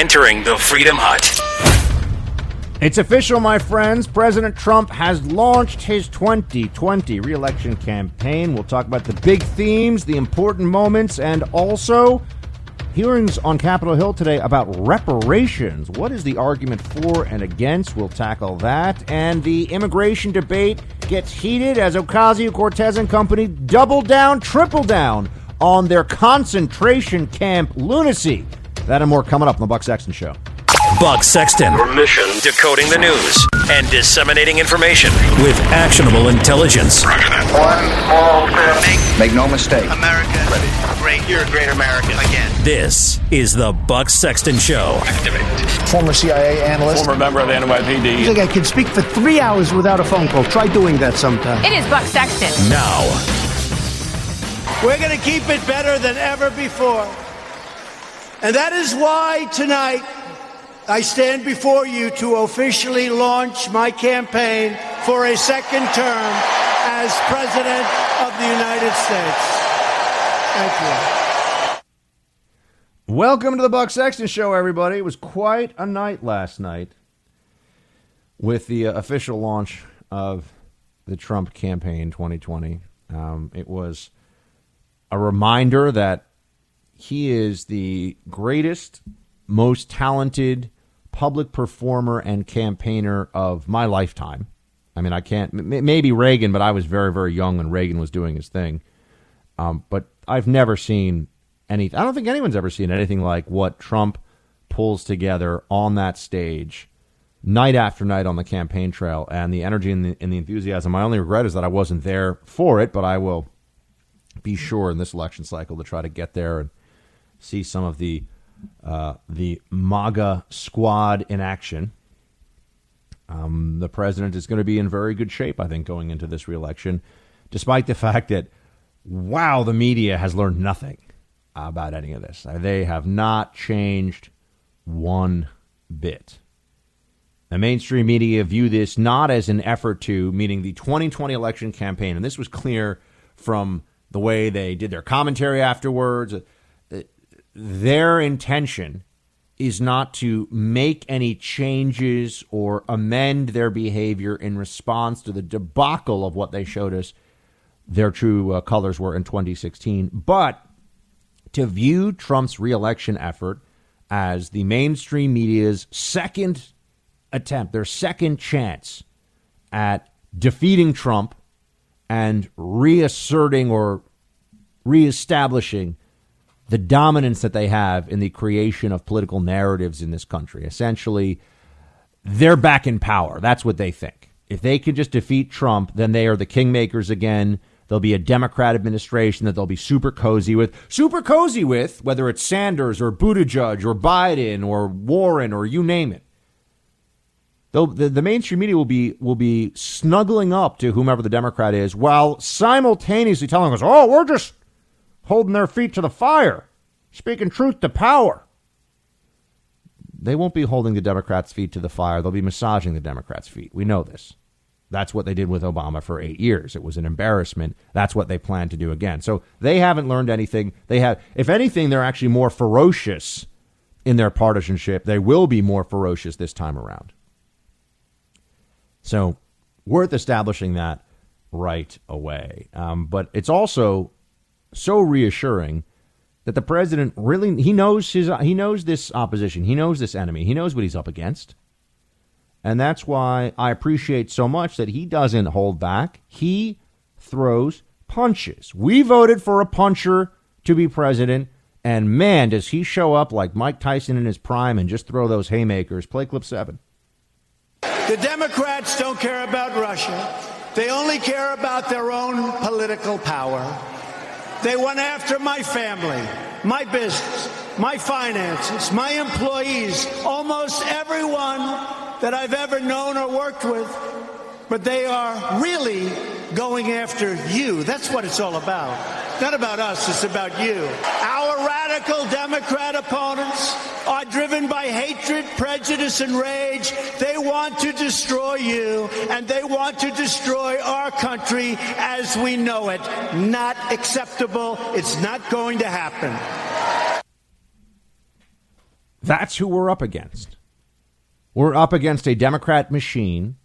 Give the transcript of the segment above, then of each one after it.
entering the Freedom Hut. It's official, my friends. President Trump has launched his 2020 reelection campaign. We'll talk about the big themes, the important moments, and also hearings on Capitol Hill today about reparations. What is the argument for and against? We'll tackle that. And the immigration debate gets heated as Ocasio Cortez and company double down, triple down on their concentration camp lunacy. That and more coming up on the Buck Sexton Show. Buck Sexton. Your mission Decoding the news and disseminating information with actionable intelligence. One small step. Make no mistake. America Ready. great. You're a great American again. This is the Buck Sexton Show. Activate. Former CIA analyst. former member of the NYPD. I think I can speak for three hours without a phone call. Try doing that sometime. It is Buck Sexton. Now, We're going to keep it better than ever before. And that is why tonight I stand before you to officially launch my campaign for a second term as President of the United States. Thank you. Welcome to the Buck Sexton Show, everybody. It was quite a night last night with the uh, official launch of the Trump campaign 2020. Um, it was a reminder that he is the greatest, most talented public performer and campaigner of my lifetime. I mean, I can't, maybe Reagan, but I was very, very young when Reagan was doing his thing. Um, but I've never seen any. I don't think anyone's ever seen anything like what Trump pulls together on that stage, night after night on the campaign trail, and the energy and the, and the enthusiasm. My only regret is that I wasn't there for it, but I will be sure in this election cycle to try to get there and see some of the uh, the MAGA squad in action. Um, the president is going to be in very good shape, I think, going into this reelection, despite the fact that, wow, the media has learned nothing about any of this. They have not changed one bit. The mainstream media view this not as an effort to, meaning the 2020 election campaign, and this was clear from the way they did their commentary afterwards. Their intention is not to make any changes or amend their behavior in response to the debacle of what they showed us their true uh, colors were in 2016, but to view Trump's reelection effort as the mainstream media's second attempt, their second chance at defeating Trump and reasserting or reestablishing the dominance that they have in the creation of political narratives in this country. Essentially, they're back in power. That's what they think. If they can just defeat Trump, then they are the kingmakers again. There'll be a Democrat administration that they'll be super cozy with. Super cozy with, whether it's Sanders or Buttigieg or Biden or Warren or you name it. The, the mainstream media will be will be snuggling up to whomever the Democrat is, while simultaneously telling us, "Oh, we're just holding their feet to the fire, speaking truth to power." They won't be holding the Democrats' feet to the fire. They'll be massaging the Democrats' feet. We know this. That's what they did with Obama for eight years. It was an embarrassment. That's what they plan to do again. So they haven't learned anything. They have, if anything, they're actually more ferocious in their partisanship. They will be more ferocious this time around. So worth establishing that right away. Um, but it's also so reassuring that the president really he knows his he knows this opposition. He knows this enemy. He knows what he's up against. And that's why I appreciate so much that he doesn't hold back. He throws punches. We voted for a puncher to be president, and man, does he show up like Mike Tyson in his prime and just throw those haymakers. Play clip seven. The Democrats don't care about Russia. They only care about their own political power. They went after my family, my business, my finances, my employees, almost everyone that I've ever known or worked with. But they are really going after you. That's what it's all about. Not about us, it's about you. Our radical Democrat opponents are driven by hatred, prejudice, and rage. They want to destroy you, and they want to destroy our country as we know it. Not acceptable. It's not going to happen. That's who we're up against. We're up against a Democrat machine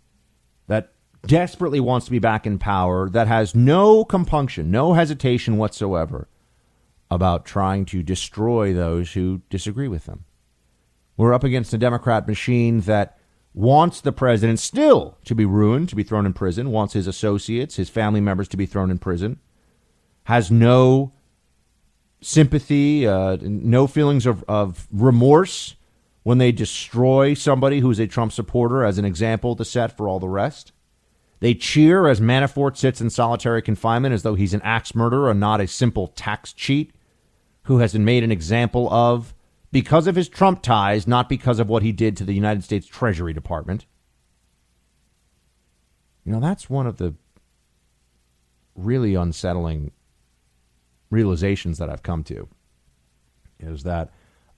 desperately wants to be back in power, that has no compunction, no hesitation whatsoever about trying to destroy those who disagree with them. We're up against a Democrat machine that wants the president still to be ruined, to be thrown in prison, wants his associates, his family members to be thrown in prison, has no sympathy, uh, no feelings of, of remorse when they destroy somebody who's a Trump supporter as an example to set for all the rest. They cheer as Manafort sits in solitary confinement as though he's an axe murderer and not a simple tax cheat who has been made an example of because of his Trump ties, not because of what he did to the United States Treasury Department. You know, that's one of the really unsettling realizations that I've come to is that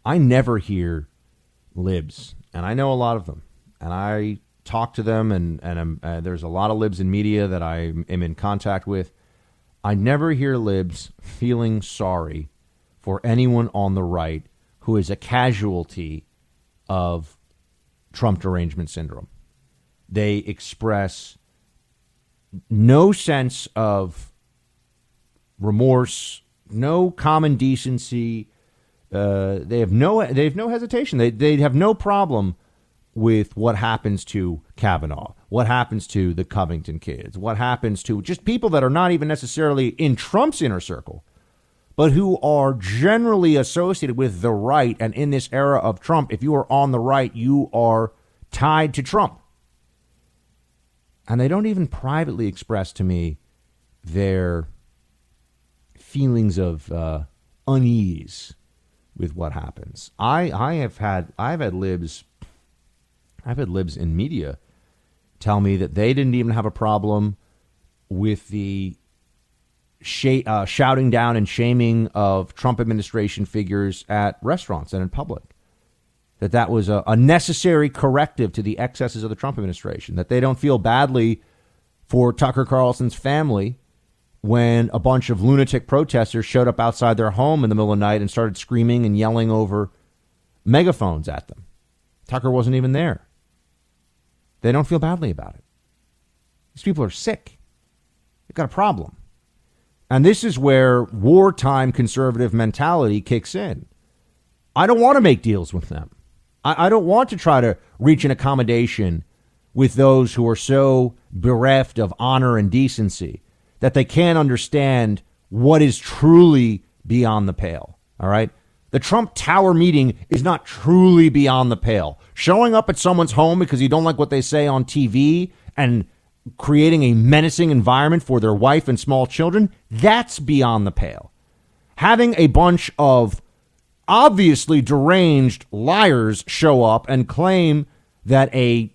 I never hear libs, and I know a lot of them, and I talk to them, and and uh, there's a lot of libs in media that I am in contact with. I never hear libs feeling sorry for anyone on the right who is a casualty of Trump derangement syndrome. They express no sense of remorse, no common decency. Uh, they have no they have no hesitation. They they have no problem with what happens to Kavanaugh, what happens to the Covington kids, what happens to just people that are not even necessarily in Trump's inner circle, but who are generally associated with the right. And in this era of Trump, if you are on the right, you are tied to Trump. And they don't even privately express to me their feelings of uh, unease with what happens. I, I have had I've had libs I've had libs in media tell me that they didn't even have a problem with the sh- uh, shouting down and shaming of Trump administration figures at restaurants and in public. That that was a, a necessary corrective to the excesses of the Trump administration. That they don't feel badly for Tucker Carlson's family when a bunch of lunatic protesters showed up outside their home in the middle of the night and started screaming and yelling over megaphones at them. Tucker wasn't even there. They don't feel badly about it. These people are sick. They've got a problem. And this is where wartime conservative mentality kicks in. I don't want to make deals with them. I, I, don't want to try to reach an accommodation with those who are so bereft of honor and decency that they can't understand what is truly beyond the pale. All right? The Trump Tower meeting is not truly beyond the pale. Showing up at someone's home because you don't like what they say on TV and creating a menacing environment for their wife and small children, that's beyond the pale. Having a bunch of obviously deranged liars show up and claim that a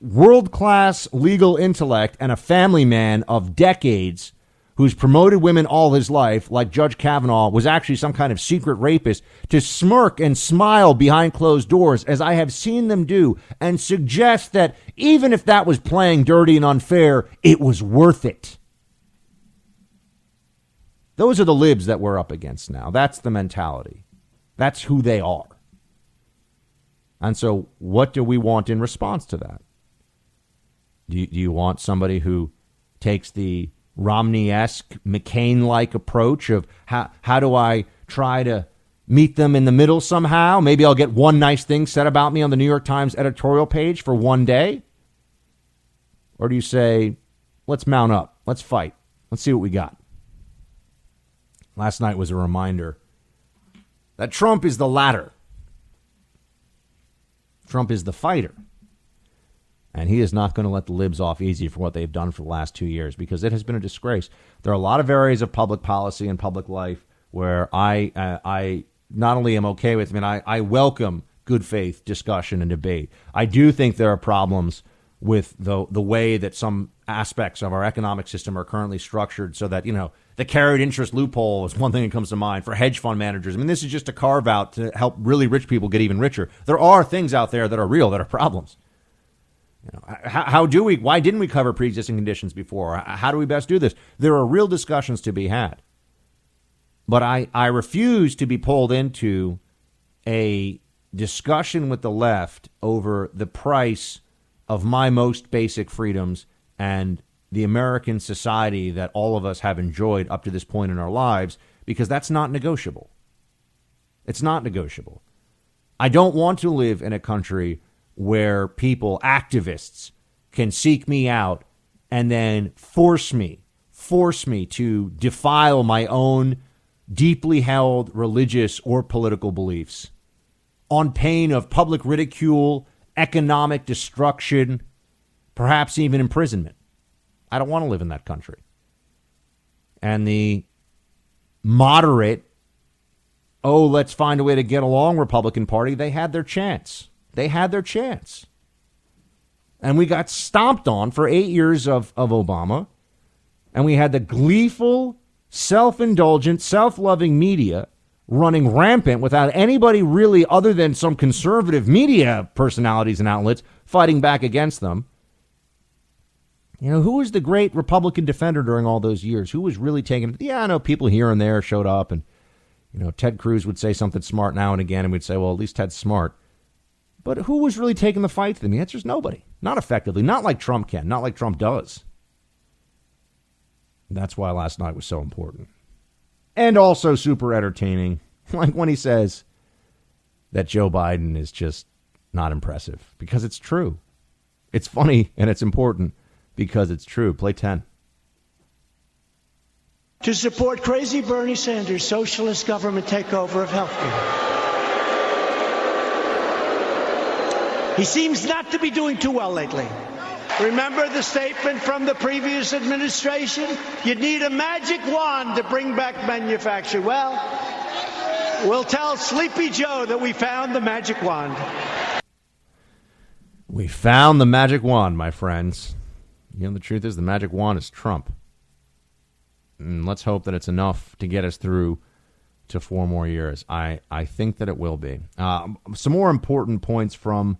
world class legal intellect and a family man of decades who's promoted women all his life, like Judge Kavanaugh, was actually some kind of secret rapist, to smirk and smile behind closed doors, as I have seen them do, and suggest that even if that was playing dirty and unfair, it was worth it. Those are the libs that we're up against now. That's the mentality. That's who they are. And so, what do we want in response to that? Do you, do you want somebody who takes the Romney esque, McCain like approach of how, how do I try to meet them in the middle somehow? Maybe I'll get one nice thing said about me on the New York Times editorial page for one day? Or do you say, let's mount up, let's fight, let's see what we got? Last night was a reminder that Trump is the latter. Trump is the fighter. And he is not going to let the libs off easy for what they've done for the last two years because it has been a disgrace. There are a lot of areas of public policy and public life where I, uh, I not only am okay with, I mean, I, I welcome good faith discussion and debate. I do think there are problems with the the way that some aspects of our economic system are currently structured so that you know the carried interest loophole is one thing that comes to mind for hedge fund managers. I mean, this is just a carve out to help really rich people get even richer. There are things out there that are real that are problems. You know, how, how, do we? Why didn't we cover pre-existing conditions before? How do we best do this? There are real discussions to be had, but I I refuse to be pulled into a discussion with the left over the price of my most basic freedoms and the American society that all of us have enjoyed up to this point in our lives because that's not negotiable. It's not negotiable. I don't want to live in a country where people, activists, can seek me out and then force me, force me to defile my own deeply held religious or political beliefs on pain of public ridicule, economic destruction, perhaps even imprisonment. I don't want to live in that country. And the moderate, oh, let's find a way to get along Republican Party, they had their chance. They had their chance. And we got stomped on for eight years of, of Obama. And we had the gleeful, self indulgent, self loving media running rampant without anybody really, other than some conservative media personalities and outlets, fighting back against them. You know, who was the great Republican defender during all those years? Who was really taking? Yeah, I know people here and there showed up, and, you know, Ted Cruz would say something smart now and again, and we'd say, well, at least Ted's smart. But who was really taking the fight to them? The answer is nobody. Not effectively. Not like Trump can. Not like Trump does. That's why last night was so important. And also super entertaining. Like when he says that Joe Biden is just not impressive because it's true. It's funny and it's important because it's true. Play 10. To support crazy Bernie Sanders' socialist government takeover of healthcare. He seems not to be doing too well lately. Remember the statement from the previous administration? You need a magic wand to bring back manufacturing. Well, we'll tell Sleepy Joe that we found the magic wand. We found the magic wand, my friends. You know, the truth is, the magic wand is Trump. And let's hope that it's enough to get us through to four more years. I, I think that it will be. Uh, some more important points from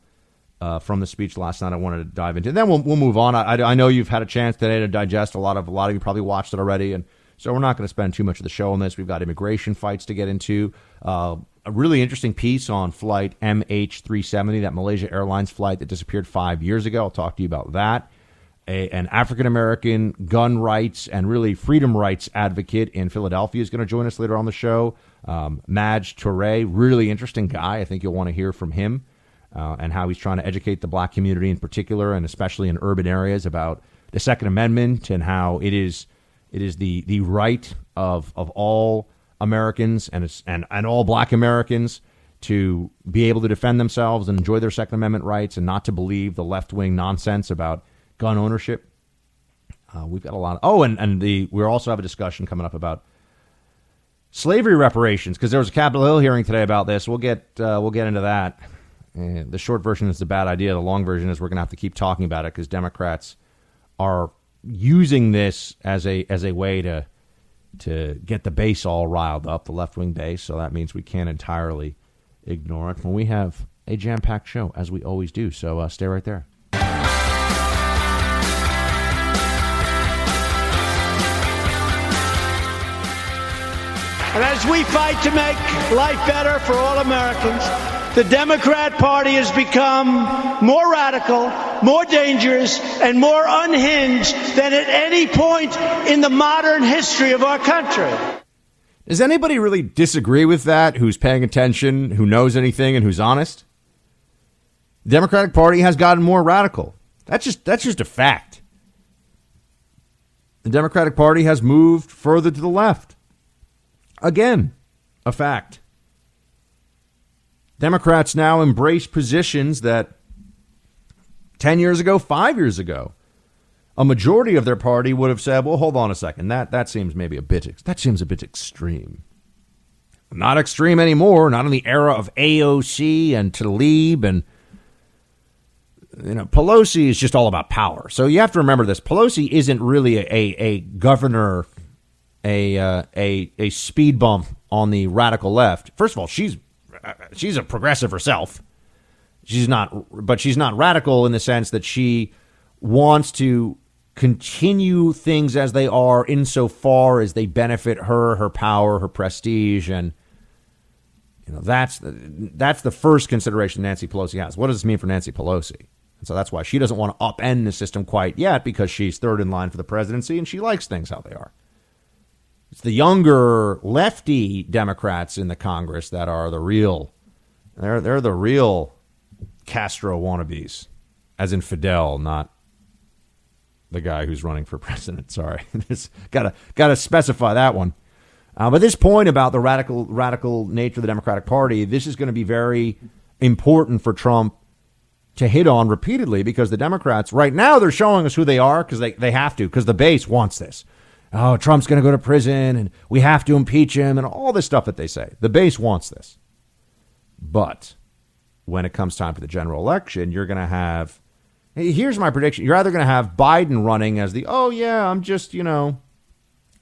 uh, from the speech last night. I wanted to dive into. And then we'll we'll move on. I, I know you've had a chance today to digest a lot of a lot of you probably watched it already, and so we're not going to spend too much of the show on this. We've got immigration fights to get into. Uh, a really interesting piece on flight MH370, that Malaysia Airlines flight that disappeared five years ago. I'll talk to you about that. A, an African American gun rights and really freedom rights advocate in Philadelphia is going to join us later on the show. Um, Maj Touré, really interesting guy. I think you'll want to hear from him uh, and how he's trying to educate the black community in particular, and especially in urban areas, about the Second Amendment and how it is it is the the right of of all Americans and and and all Black Americans to be able to defend themselves and enjoy their Second Amendment rights, and not to believe the left wing nonsense about gun ownership. Uh, we've got a lot. Of, oh, and and the we also have a discussion coming up about slavery reparations because there was a Capitol Hill hearing today about this. We'll get uh, we'll get into that. Uh, the short version is a bad idea. The long version is we're going to have to keep talking about it because Democrats are using this as a as a way to to get the base all riled up, the left wing base. So that means we can't entirely ignore it. When we have a jam packed show, as we always do. So uh, stay right there. And as we fight to make life better for all Americans, the Democrat Party has become more radical, more dangerous, and more unhinged than at any point in the modern history of our country. Does anybody really disagree with that who's paying attention, who knows anything, and who's honest? The Democratic Party has gotten more radical. That's just that's just a fact. The Democratic Party has moved further to the left. Again, a fact. Democrats now embrace positions that 10 years ago, five years ago, a majority of their party would have said, well, hold on a second. That, that seems maybe a bit, that seems a bit extreme. Not extreme anymore, not in the era of AOC and Tlaib and, you know, Pelosi is just all about power. So you have to remember this. Pelosi isn't really a, a, a governor, a, uh, a, a speed bump on the radical left. First of all, she's she's a progressive herself. She's not, but she's not radical in the sense that she wants to continue things as they are insofar as they benefit her, her power, her prestige, and You know, that's the, that's the first consideration Nancy Pelosi has. What does this mean for Nancy Pelosi? And so that's why she doesn't want to upend the system quite yet because she's third in line for the presidency and she likes things how they are. It's the younger lefty Democrats in the Congress that are the real they're they're the real Castro wannabes, as in Fidel, not the guy who's running for president. Sorry, gotta gotta specify that one. Uh, but this point about the radical radical nature of the Democratic Party, this is going to be very important for Trump to hit on repeatedly because the Democrats right now they're showing us who they are because they, they have to because the base wants this. Oh, Trump's going to go to prison and we have to impeach him and all this stuff that they say. The base wants this. But when it comes time for the general election, you're going to have. Here's my prediction. You're either going to have Biden running as the, oh, yeah, I'm just, you know,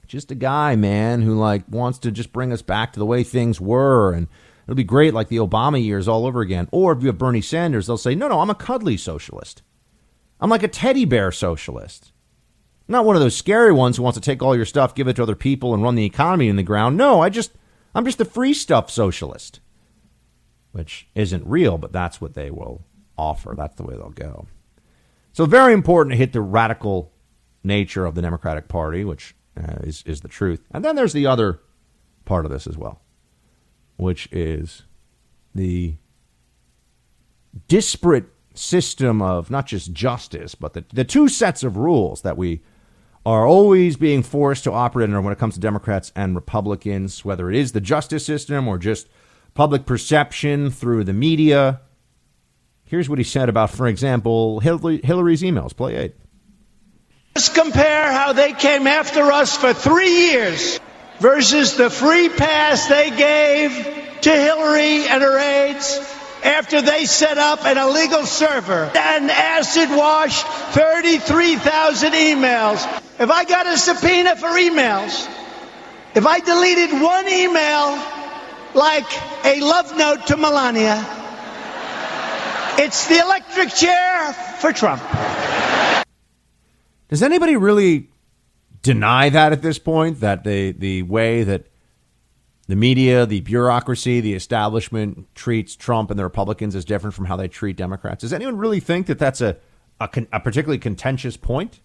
just a guy, man, who like wants to just bring us back to the way things were. And it'll be great like the Obama years all over again. Or if you have Bernie Sanders, they'll say, no, no, I'm a cuddly socialist. I'm like a teddy bear socialist. Not one of those scary ones who wants to take all your stuff, give it to other people, and run the economy in the ground. No, I just, I'm just a free stuff socialist which isn't real, but that's what they will offer. That's the way they'll go. So, very important to hit the radical nature of the Democratic Party, which uh, is, is the truth. And then there's the other part of this as well, which is the disparate system of not just justice, but the, the two sets of rules that we are always being forced to operate under when it comes to Democrats and Republicans, whether it is the justice system or just public perception through the media. Here's what he said about, for example, Hillary, Hillary's emails. Play eight. Let's compare how they came after us for three years versus the free pass they gave to Hillary and her aides after they set up an illegal server and acid washed 33,000 emails. If I got a subpoena for emails, if I deleted one email like a love note to Melania. It's the electric chair for Trump. Does anybody really deny that at this point? That the the way that the media, the bureaucracy, the establishment treats Trump and the Republicans is different from how they treat Democrats. Does anyone really think that that's a a, a particularly contentious point?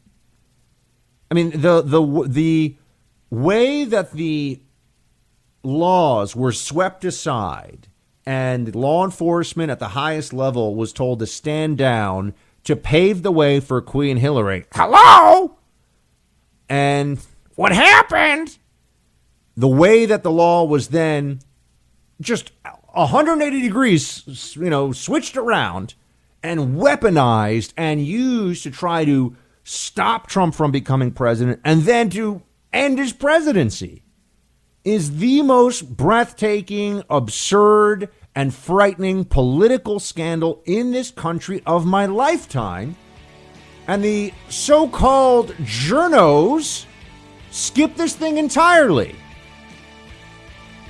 I mean, the the the way that the laws were swept aside and law enforcement at the highest level was told to stand down to pave the way for Queen Hillary. Hello? And what happened? The way that the law was then just 180 degrees, you know, switched around and weaponized and used to try to stop Trump from becoming president and then to end his presidency is the most breathtaking, absurd, and frightening political scandal in this country of my lifetime. And the so called journos skip this thing entirely.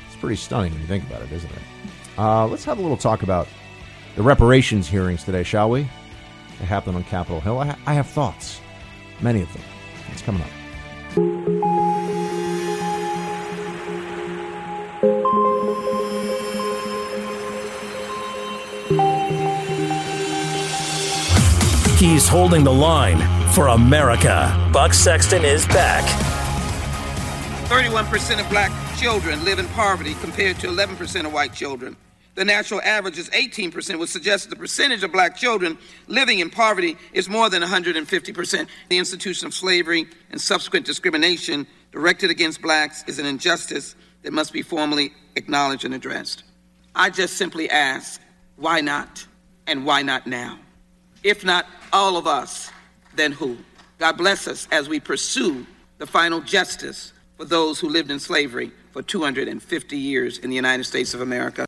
It's pretty stunning when you think about it, isn't it? Uh, let's have a little talk about the reparations hearings today, shall we? They happened on Capitol Hill. I, ha- I have thoughts, many of them. It's coming up. He's holding the line for America. Buck Sexton is back. 31% of black children live in poverty compared to 11% of white children. The national average is 18%, which suggests that the percentage of black children living in poverty is more than 150%. The institution of slavery and subsequent discrimination directed against blacks is an injustice that must be formally acknowledged and addressed. I just simply ask, why not? And why not now? If not all of us, then who? God bless us as we pursue the final justice for those who lived in slavery for 250 years in the United States of America.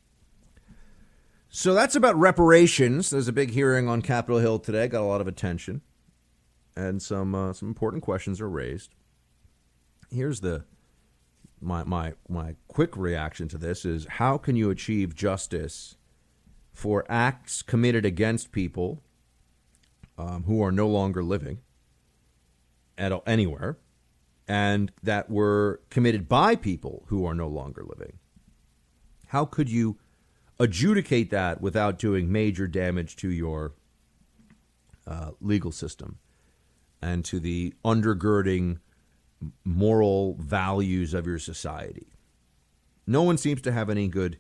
So that's about reparations. There's a big hearing on Capitol Hill today, got a lot of attention, and some uh, some important questions are raised. Here's the my my my quick reaction to this is how can you achieve justice for acts committed against people um, who are no longer living at anywhere and that were committed by people who are no longer living. How could you adjudicate that without doing major damage to your uh, legal system and to the undergirding moral values of your society. No one seems to have any good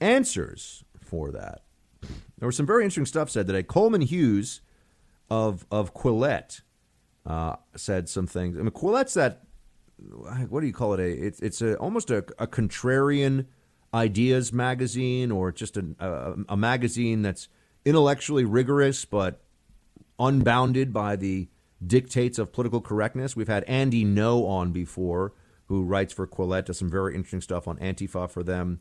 answers for that. There was some very interesting stuff said today. Coleman Hughes of of Quillette uh, said some things. I mean, Quillette's that what do you call it? A it's it's a, almost a, a contrarian ideas magazine, or just a, a, a magazine that's intellectually rigorous but unbounded by the dictates of political correctness. We've had Andy Ngo on before, who writes for Quillette, does some very interesting stuff on Antifa for them.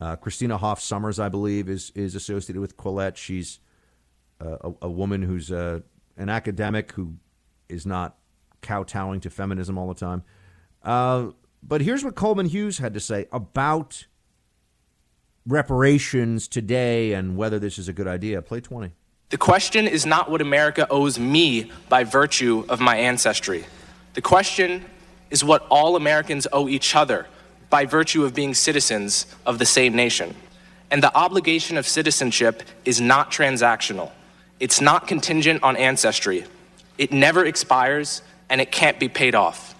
Uh, Christina Hoff Sommers, I believe, is is associated with Quillette. She's a, a, woman who's uh, an academic who is not kowtowing to feminism all the time. Uh, but here's what Coleman Hughes had to say about reparations today and whether this is a good idea. Play 20. The question is not what America owes me by virtue of my ancestry. The question is what all Americans owe each other by virtue of being citizens of the same nation. And the obligation of citizenship is not transactional. It's not contingent on ancestry. It never expires and it can't be paid off.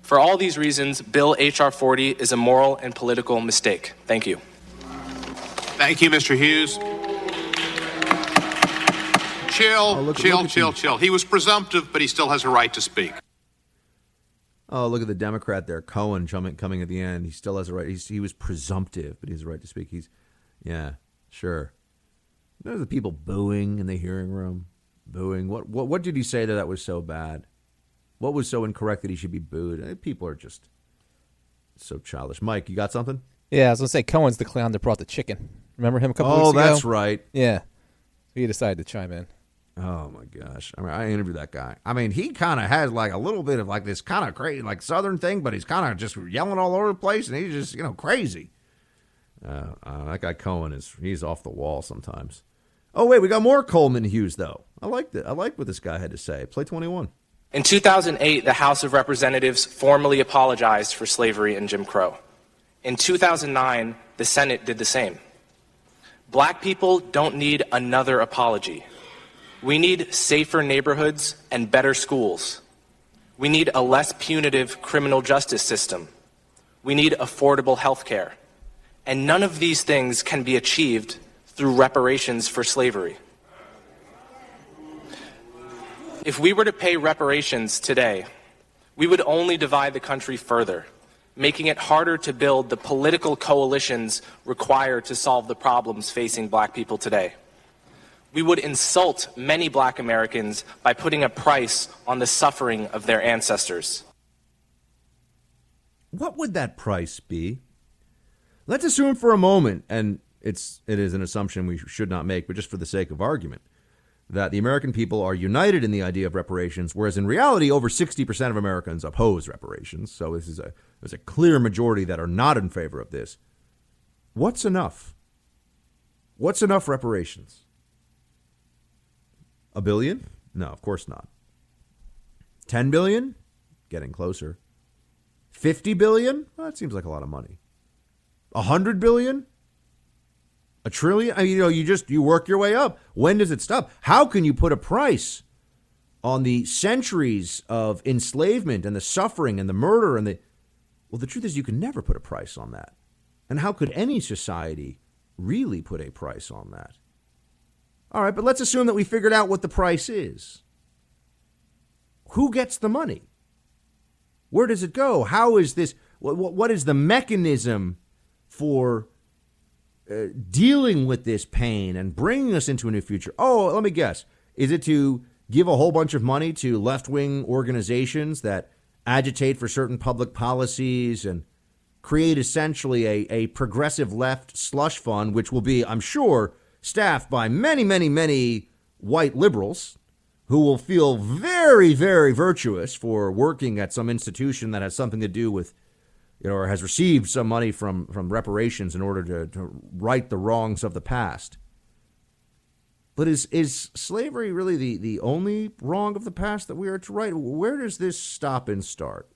For all these reasons, Bill H.R. 40 is a moral and political mistake. Thank you. Thank you, Mr. Hughes chill, oh, look, chill, look chill, chill. He was presumptive, but he still has a right to speak. Oh, look at the Democrat there, Cohen coming coming at the end. He still has a right. He's, he was presumptive, but he has a right to speak. He's, yeah, sure. There's the people booing in the hearing room, booing. What what what did he say that that was so bad? What was so incorrect that he should be booed? Eh, people are just so childish. Mike, you got something? Yeah, I was gonna say Cohen's the clown that brought the chicken. Remember him a couple oh, weeks ago? Oh, that's right. Yeah. So he decided to chime in. Oh my gosh! I mean, I interviewed that guy. I mean, he kind of has like a little bit of like this kind of crazy, like Southern thing, but he's kind of just yelling all over the place, and he's just you know crazy. Uh, uh, that guy Cohen is he's off the wall sometimes. Oh wait, we got more Coleman Hughes though. I liked it. I like what this guy had to say. Play twenty one. In 2008, the House of Representatives formally apologized for slavery and Jim Crow. In 2009, the Senate did the same. Black people don't need another apology. We need safer neighborhoods and better schools. We need a less punitive criminal justice system. We need affordable health care. And none of these things can be achieved through reparations for slavery. If we were to pay reparations today, we would only divide the country further, making it harder to build the political coalitions required to solve the problems facing black people today we would insult many black Americans by putting a price on the suffering of their ancestors. What would that price be? Let's assume for a moment, and it's it is an assumption we should not make, but just for the sake of argument, that the American people are united in the idea of reparations, whereas in reality, over 60% of Americans oppose reparations. So this is a there's a clear majority that are not in favor of this. What's enough? What's enough reparations? A billion? No, of course not. 10 billion? Getting closer. 50 billion? Well, that seems like a lot of money. 100 billion? A trillion? I mean, you know, you just you work your way up. When does it stop? How can you put a price on the centuries of enslavement and the suffering and the murder and the Well, the truth is you can never put a price on that. And how could any society really put a price on that? All right, but let's assume that we figured out what the price is. Who gets the money? Where does it go? How is this? What, what is the mechanism for dealing with this pain and bringing us into a new future? Oh, let me guess. Is it to give a whole bunch of money to left wing organizations that agitate for certain public policies and create essentially a, a progressive left slush fund, which will be, I'm sure, staffed by many, many, many white liberals who will feel very, very virtuous for working at some institution that has something to do with, you know, or has received some money from, from reparations in order to, to right the wrongs of the past. But is, is slavery really the, the only wrong of the past that we are to right? Where does this stop and start?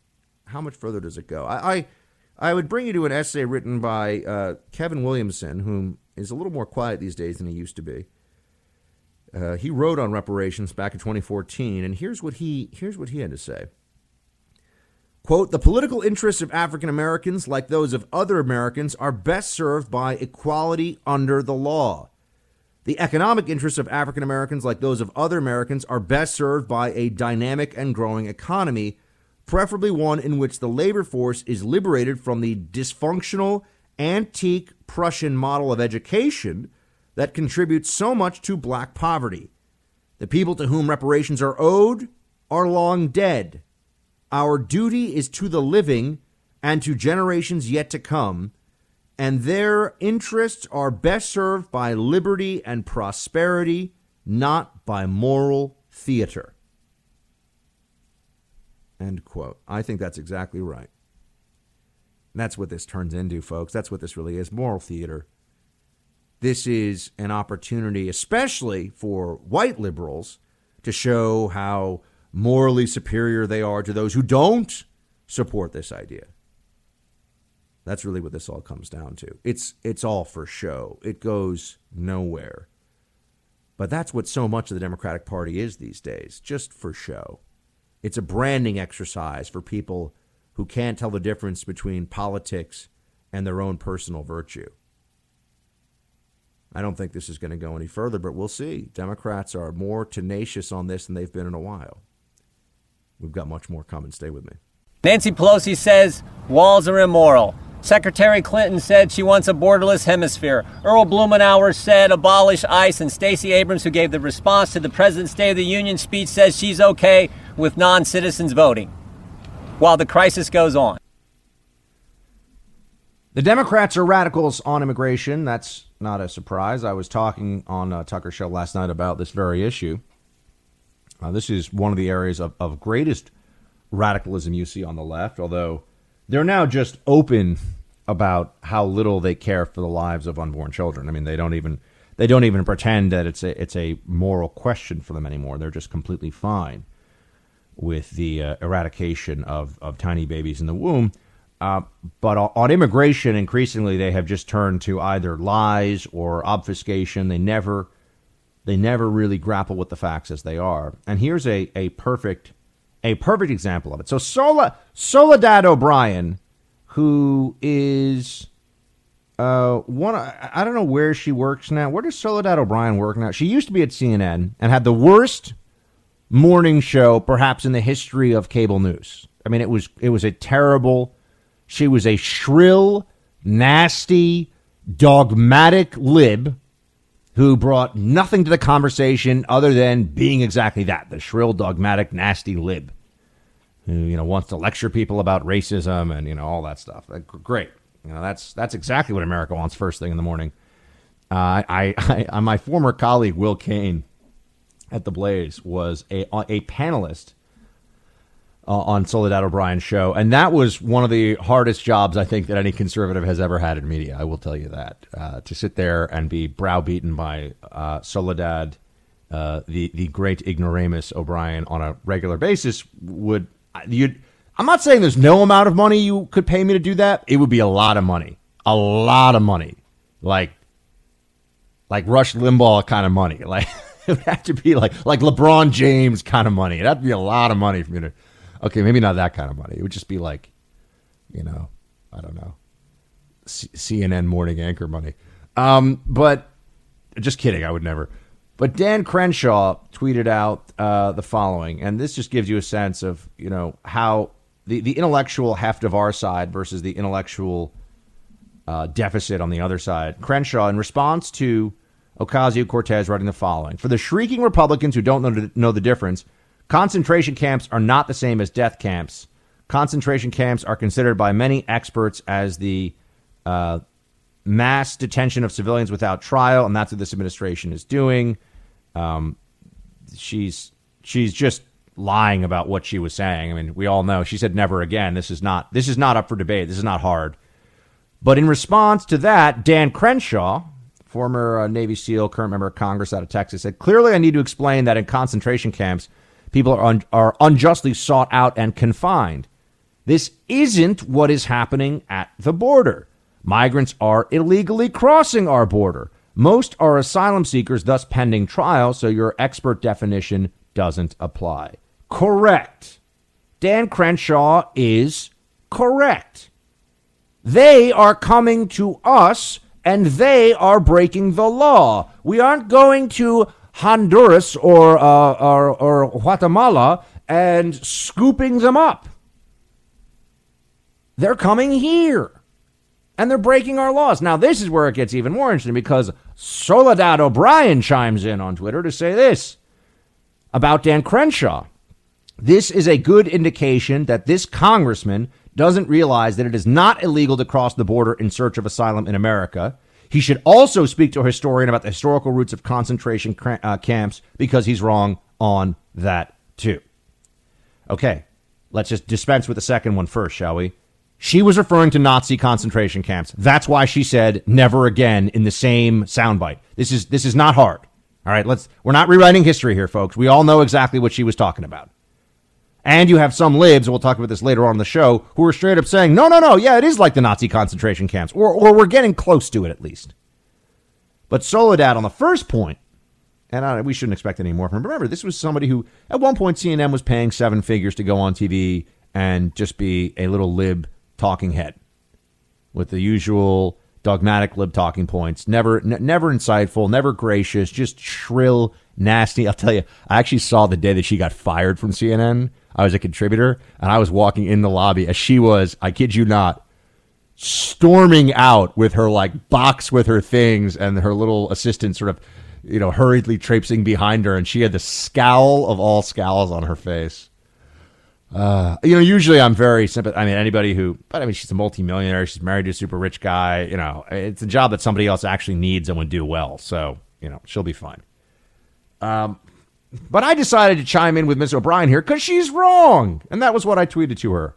How much further does it go? I, I, I would bring you to an essay written by uh, Kevin Williamson, whom is a little more quiet these days than he used to be. Uh, he wrote on reparations back in 2014, and here's what he here's what he had to say. Quote, the political interests of African Americans, like those of other Americans, are best served by equality under the law. The economic interests of African Americans, like those of other Americans, are best served by a dynamic and growing economy, preferably one in which the labor force is liberated from the dysfunctional, antique Prussian model of education that contributes so much to black poverty. The people to whom reparations are owed are long dead. Our duty is to the living and to generations yet to come, and their interests are best served by liberty and prosperity, not by moral theater. End quote. I think that's exactly right. That's what this turns into, folks. That's what this really is moral theater. This is an opportunity, especially for white liberals, to show how morally superior they are to those who don't support this idea. That's really what this all comes down to. It's it's all for show. It goes nowhere. But that's what so much of the Democratic Party is these days, just for show. It's a branding exercise for people who can't tell the difference between politics and their own personal virtue. I don't think this is going to go any further, but we'll see. Democrats are more tenacious on this than they've been in a while. We've got much more coming. Stay with me. Nancy Pelosi says walls are immoral. Secretary Clinton said she wants a borderless hemisphere. Earl Blumenauer said abolish ICE, and Stacey Abrams, who gave the response to the President's State of the Union speech, says she's okay with non citizens voting while the crisis goes on. The Democrats are radicals on immigration. That's not a surprise. I was talking on uh, Tucker Show last night about this very issue. Uh, this is one of the areas of, of greatest radicalism you see on the left, although they're now just open about how little they care for the lives of unborn children. I mean, they don't even they don't even pretend that it's a it's a moral question for them anymore. They're just completely fine with the uh, eradication of, of tiny babies in the womb. Uh, but on immigration, increasingly they have just turned to either lies or obfuscation. They never they never really grapple with the facts as they are. And here's a, a perfect a perfect example of it. So Sola, Soledad O'Brien, who is uh, one, I don't know where she works now. Where does Soledad O'Brien work now? She used to be at CNN and had the worst morning show perhaps in the history of cable news. I mean, it was it was a terrible. She was a shrill, nasty, dogmatic lib who brought nothing to the conversation other than being exactly that the shrill, dogmatic, nasty lib who, you know, wants to lecture people about racism and, you know, all that stuff. Great. You know, that's, that's exactly what America wants first thing in the morning. Uh, I, I, I, my former colleague, Will Cain, at The Blaze, was a, a panelist uh, on Soledad O'Brien's show, and that was one of the hardest jobs I think that any conservative has ever had in media. I will tell you that uh, to sit there and be browbeaten by uh, Soledad, uh, the the great ignoramus O'Brien on a regular basis would you. I'm not saying there's no amount of money you could pay me to do that. It would be a lot of money, a lot of money, like like Rush Limbaugh kind of money. Like it would have to be like like LeBron James kind of money. It'd have to be a lot of money for me to Okay, maybe not that kind of money. It would just be like, you know, I don't know, C- CNN morning anchor money. Um, but just kidding, I would never. But Dan Crenshaw tweeted out uh, the following, and this just gives you a sense of you know how the the intellectual heft of our side versus the intellectual uh, deficit on the other side. Crenshaw, in response to Ocasio Cortez, writing the following: For the shrieking Republicans who don't know, know the difference Concentration camps are not the same as death camps. Concentration camps are considered by many experts as the uh, mass detention of civilians without trial, and that's what this administration is doing. Um, she's she's just lying about what she was saying. I mean, we all know she said never again. This is not this is not up for debate. This is not hard. But in response to that, Dan Crenshaw, former uh, Navy SEAL, current member of Congress out of Texas, said, "Clearly, I need to explain that in concentration camps." People are, un- are unjustly sought out and confined. This isn't what is happening at the border. Migrants are illegally crossing our border. Most are asylum seekers, thus pending trial, so your expert definition doesn't apply. Correct. Dan Crenshaw is correct. They are coming to us and they are breaking the law. We aren't going to Honduras or, uh, or, or Guatemala and scooping them up. They're coming here and they're breaking our laws. Now, this is where it gets even more interesting because Soledad O'Brien chimes in on Twitter to say this about Dan Crenshaw. This is a good indication that this congressman doesn't realize that it is not illegal to cross the border in search of asylum in America. He should also speak to a historian about the historical roots of concentration uh, camps because he's wrong on that too. Okay, let's just dispense with the second one first, shall we? She was referring to Nazi concentration camps. That's why she said never again in the same soundbite. This is this is not hard. All right, let's we're not rewriting history here, folks. We all know exactly what she was talking about. And you have some libs, we'll talk about this later on in the show, who are straight up saying, no, no, no, yeah, it is like the Nazi concentration camps, or, or we're getting close to it at least. But Soledad on the first point, and I, we shouldn't expect any more from him. Remember, this was somebody who, at one point, CNN was paying seven figures to go on TV and just be a little lib talking head with the usual dogmatic lib talking points. Never, n- never insightful, never gracious, just shrill, nasty. I'll tell you, I actually saw the day that she got fired from CNN. I was a contributor, and I was walking in the lobby as she was. I kid you not. Storming out with her like box with her things and her little assistant sort of, you know, hurriedly traipsing behind her, and she had the scowl of all scowls on her face. Uh, you know, usually I'm very simple. I mean, anybody who, but I mean, she's a multimillionaire. She's married to a super rich guy. You know, it's a job that somebody else actually needs and would do well. So, you know, she'll be fine. Um, but I decided to chime in with Miss O'Brien here because she's wrong. And that was what I tweeted to her.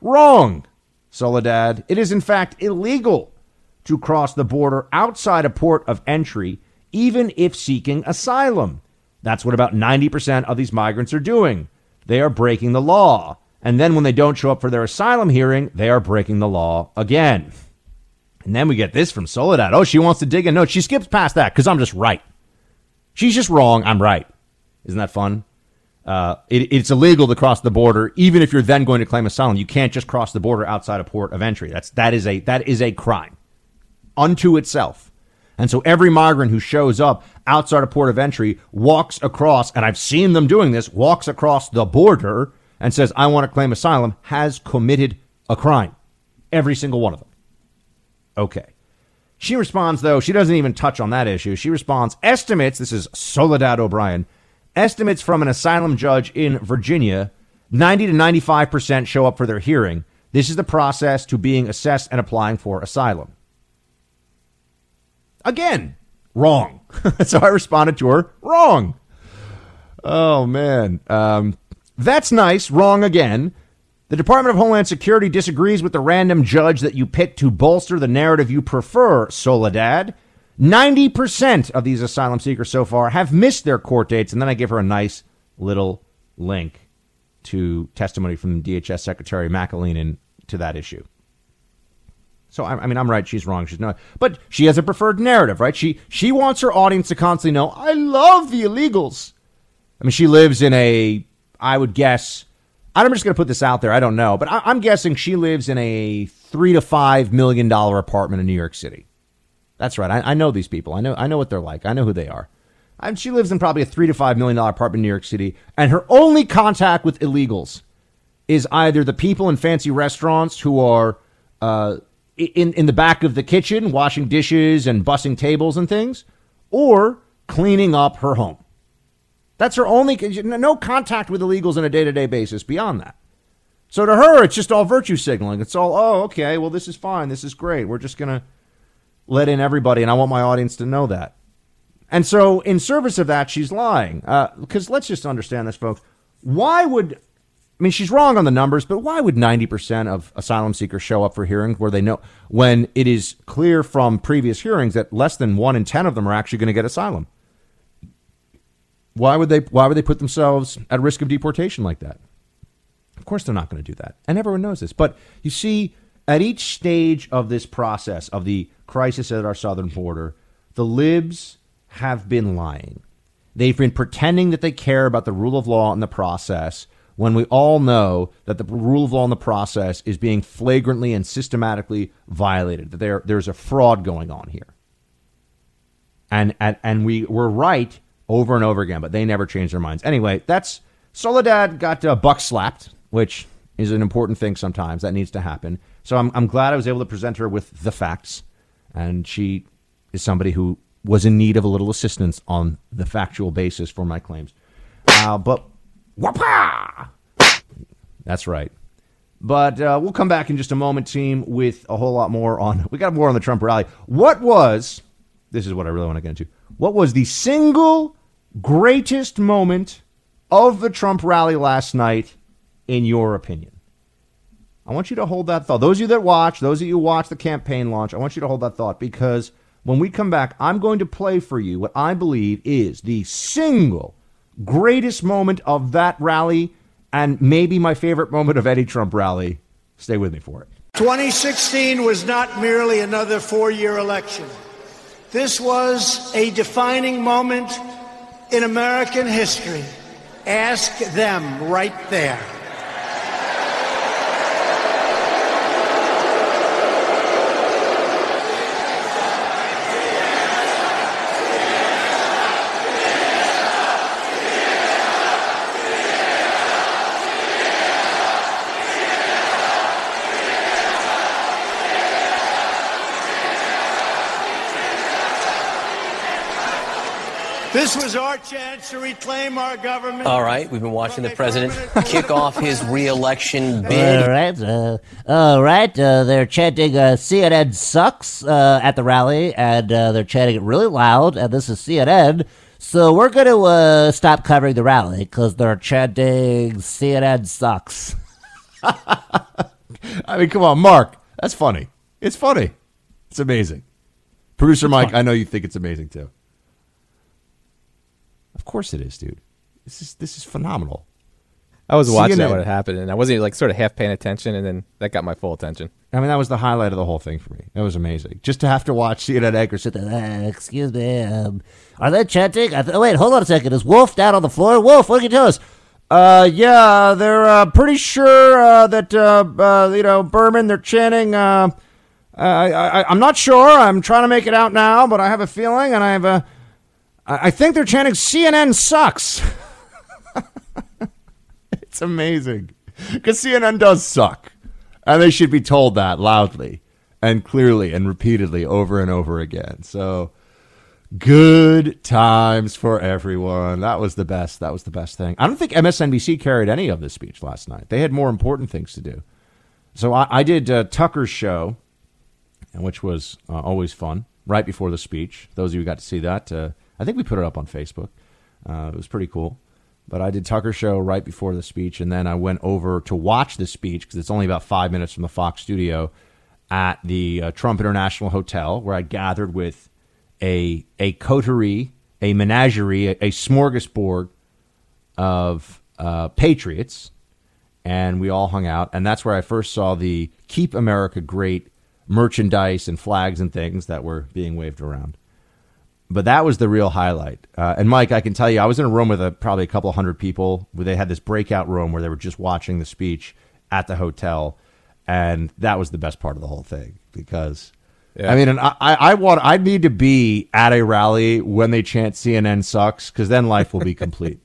Wrong, Soledad. It is, in fact, illegal to cross the border outside a port of entry, even if seeking asylum. That's what about 90% of these migrants are doing they are breaking the law. And then when they don't show up for their asylum hearing, they are breaking the law again. And then we get this from Soledad. Oh, she wants to dig in. No, she skips past that because I'm just right. She's just wrong. I'm right. Isn't that fun? Uh, it, it's illegal to cross the border, even if you're then going to claim asylum. You can't just cross the border outside a port of entry. That's that is a that is a crime unto itself. And so every migrant who shows up outside a port of entry walks across, and I've seen them doing this, walks across the border and says, I want to claim asylum, has committed a crime. Every single one of them. Okay. She responds, though, she doesn't even touch on that issue. She responds, estimates, this is Soledad O'Brien, estimates from an asylum judge in Virginia 90 to 95% show up for their hearing. This is the process to being assessed and applying for asylum. Again, wrong. so I responded to her, wrong. Oh, man. Um, that's nice. Wrong again. The Department of Homeland Security disagrees with the random judge that you pick to bolster the narrative you prefer, Soledad. 90% of these asylum seekers so far have missed their court dates. And then I give her a nice little link to testimony from DHS Secretary McAleenan to that issue. So I, mean, I'm right. She's wrong. She's not. But she has a preferred narrative, right? She she wants her audience to constantly know, I love the illegals. I mean, she lives in a, I would guess. I'm just going to put this out there. I don't know, but I, I'm guessing she lives in a three to five million dollar apartment in New York City. That's right. I, I know these people. I know. I know what they're like. I know who they are. And she lives in probably a three to five million dollar apartment in New York City, and her only contact with illegals is either the people in fancy restaurants who are uh, in in the back of the kitchen washing dishes and bussing tables and things or cleaning up her home that's her only no contact with illegals on a day-to-day basis beyond that so to her it's just all virtue signaling it's all oh okay well this is fine this is great we're just going to let in everybody and i want my audience to know that and so in service of that she's lying because uh, let's just understand this folks why would I mean, she's wrong on the numbers, but why would 90% of asylum seekers show up for hearings where they know when it is clear from previous hearings that less than 1 in 10 of them are actually going to get asylum? Why would they why would they put themselves at risk of deportation like that? Of course, they're not going to do that. And everyone knows this. But you see, at each stage of this process of the crisis at our southern border, the libs have been lying. They've been pretending that they care about the rule of law and the process when we all know that the rule of law and the process is being flagrantly and systematically violated, that there, there's a fraud going on here. And, and, and we were right over and over again, but they never changed their minds. Anyway, that's Soledad got uh, buck slapped, which is an important thing sometimes. That needs to happen. So I'm, I'm glad I was able to present her with the facts. And she is somebody who was in need of a little assistance on the factual basis for my claims. Uh, but! That's right. But uh, we'll come back in just a moment, team, with a whole lot more on. We got more on the Trump rally. What was, this is what I really want to get into, what was the single greatest moment of the Trump rally last night, in your opinion? I want you to hold that thought. Those of you that watch, those of you who watch the campaign launch, I want you to hold that thought because when we come back, I'm going to play for you what I believe is the single greatest moment of that rally and maybe my favorite moment of any Trump rally. Stay with me for it. 2016 was not merely another four year election. This was a defining moment in American history. Ask them right there. This was our chance to reclaim our government. All right, we've been watching the president kick off his reelection bid. All right, uh, all right. Uh, they're chanting uh, "CNN sucks" uh, at the rally, and uh, they're chanting it really loud. And this is CNN, so we're going to uh, stop covering the rally because they're chanting "CNN sucks." I mean, come on, Mark. That's funny. It's funny. It's amazing. Producer Mike, I know you think it's amazing too. Of course it is, dude. This is this is phenomenal. I was watching that when it happened, and I wasn't like sort of half paying attention, and then that got my full attention. I mean, that was the highlight of the whole thing for me. That was amazing. Just to have to watch CNN anchor sit there. Uh, excuse me. Um, are they chanting? I th- oh, wait, hold on a second. Is Wolf down on the floor? Wolf, what can you tell us? Uh, yeah, they're uh, pretty sure uh, that uh, uh, you know Berman. They're chanting. Uh, I, I, I'm not sure. I'm trying to make it out now, but I have a feeling, and I have a. I I think they're chanting CNN sucks. it's amazing because CNN does suck, and they should be told that loudly and clearly and repeatedly over and over again. So good times for everyone. That was the best. That was the best thing. I don't think MSNBC carried any of this speech last night. They had more important things to do. So I, I did uh, Tucker's show, which was uh, always fun. Right before the speech, those of you who got to see that, uh, I think we put it up on Facebook. Uh, it was pretty cool. But I did Tucker show right before the speech, and then I went over to watch the speech because it's only about five minutes from the Fox studio at the uh, Trump International Hotel, where I gathered with a a coterie, a menagerie, a, a smorgasbord of uh, patriots, and we all hung out. And that's where I first saw the "Keep America Great" merchandise and flags and things that were being waved around. But that was the real highlight. Uh, and Mike, I can tell you, I was in a room with a, probably a couple hundred people. Where they had this breakout room where they were just watching the speech at the hotel, and that was the best part of the whole thing because. Yeah. I mean, and I, I I want, I need to be at a rally when they chant CNN sucks, because then life will be complete.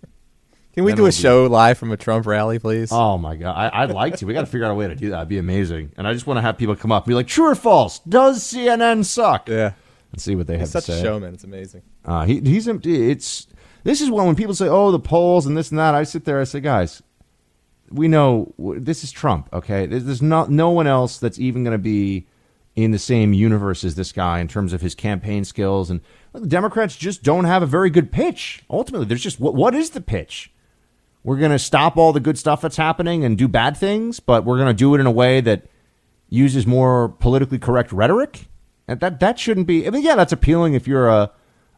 Can we Then do we'll a be- show live from a Trump rally, please? Oh my god, I, I'd like to. We got to figure out a way to do that. It'd be amazing. And I just want to have people come up and be like, "True or false? Does CNN suck?" Yeah, and see what they have to say. Such a showman. It's amazing. Uh, he, he's it's this is when when people say, "Oh, the polls and this and that." I sit there, I say, "Guys, we know this is Trump. Okay, there's, there's not no one else that's even going to be in the same universe as this guy in terms of his campaign skills. And look, the Democrats just don't have a very good pitch. Ultimately, there's just what what is the pitch? We're going to stop all the good stuff that's happening and do bad things, but we're going to do it in a way that uses more politically correct rhetoric. And that that shouldn't be. I mean, yeah, that's appealing if you're a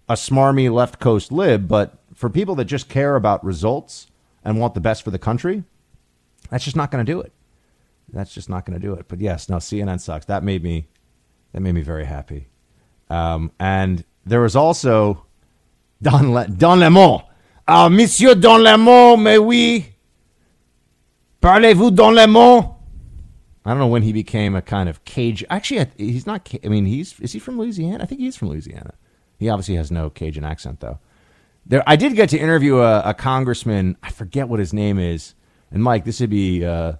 a smarmy left coast lib, but for people that just care about results and want the best for the country, That's just not going to do it. That's just not going to do it. But yes, no, CNN sucks. That made me that made me very happy. Um, and there was also Don Le- Don Lemon. Ah, Monsieur Don Lemon, mais oui. Parlez-vous Don Lemon? I don't know when he became a kind of Cajun. Actually, he's not. I mean, he's is he from Louisiana? I think he's from Louisiana. He obviously has no Cajun accent though. There, I did get to interview a, a congressman. I forget what his name is. And Mike, this would be uh,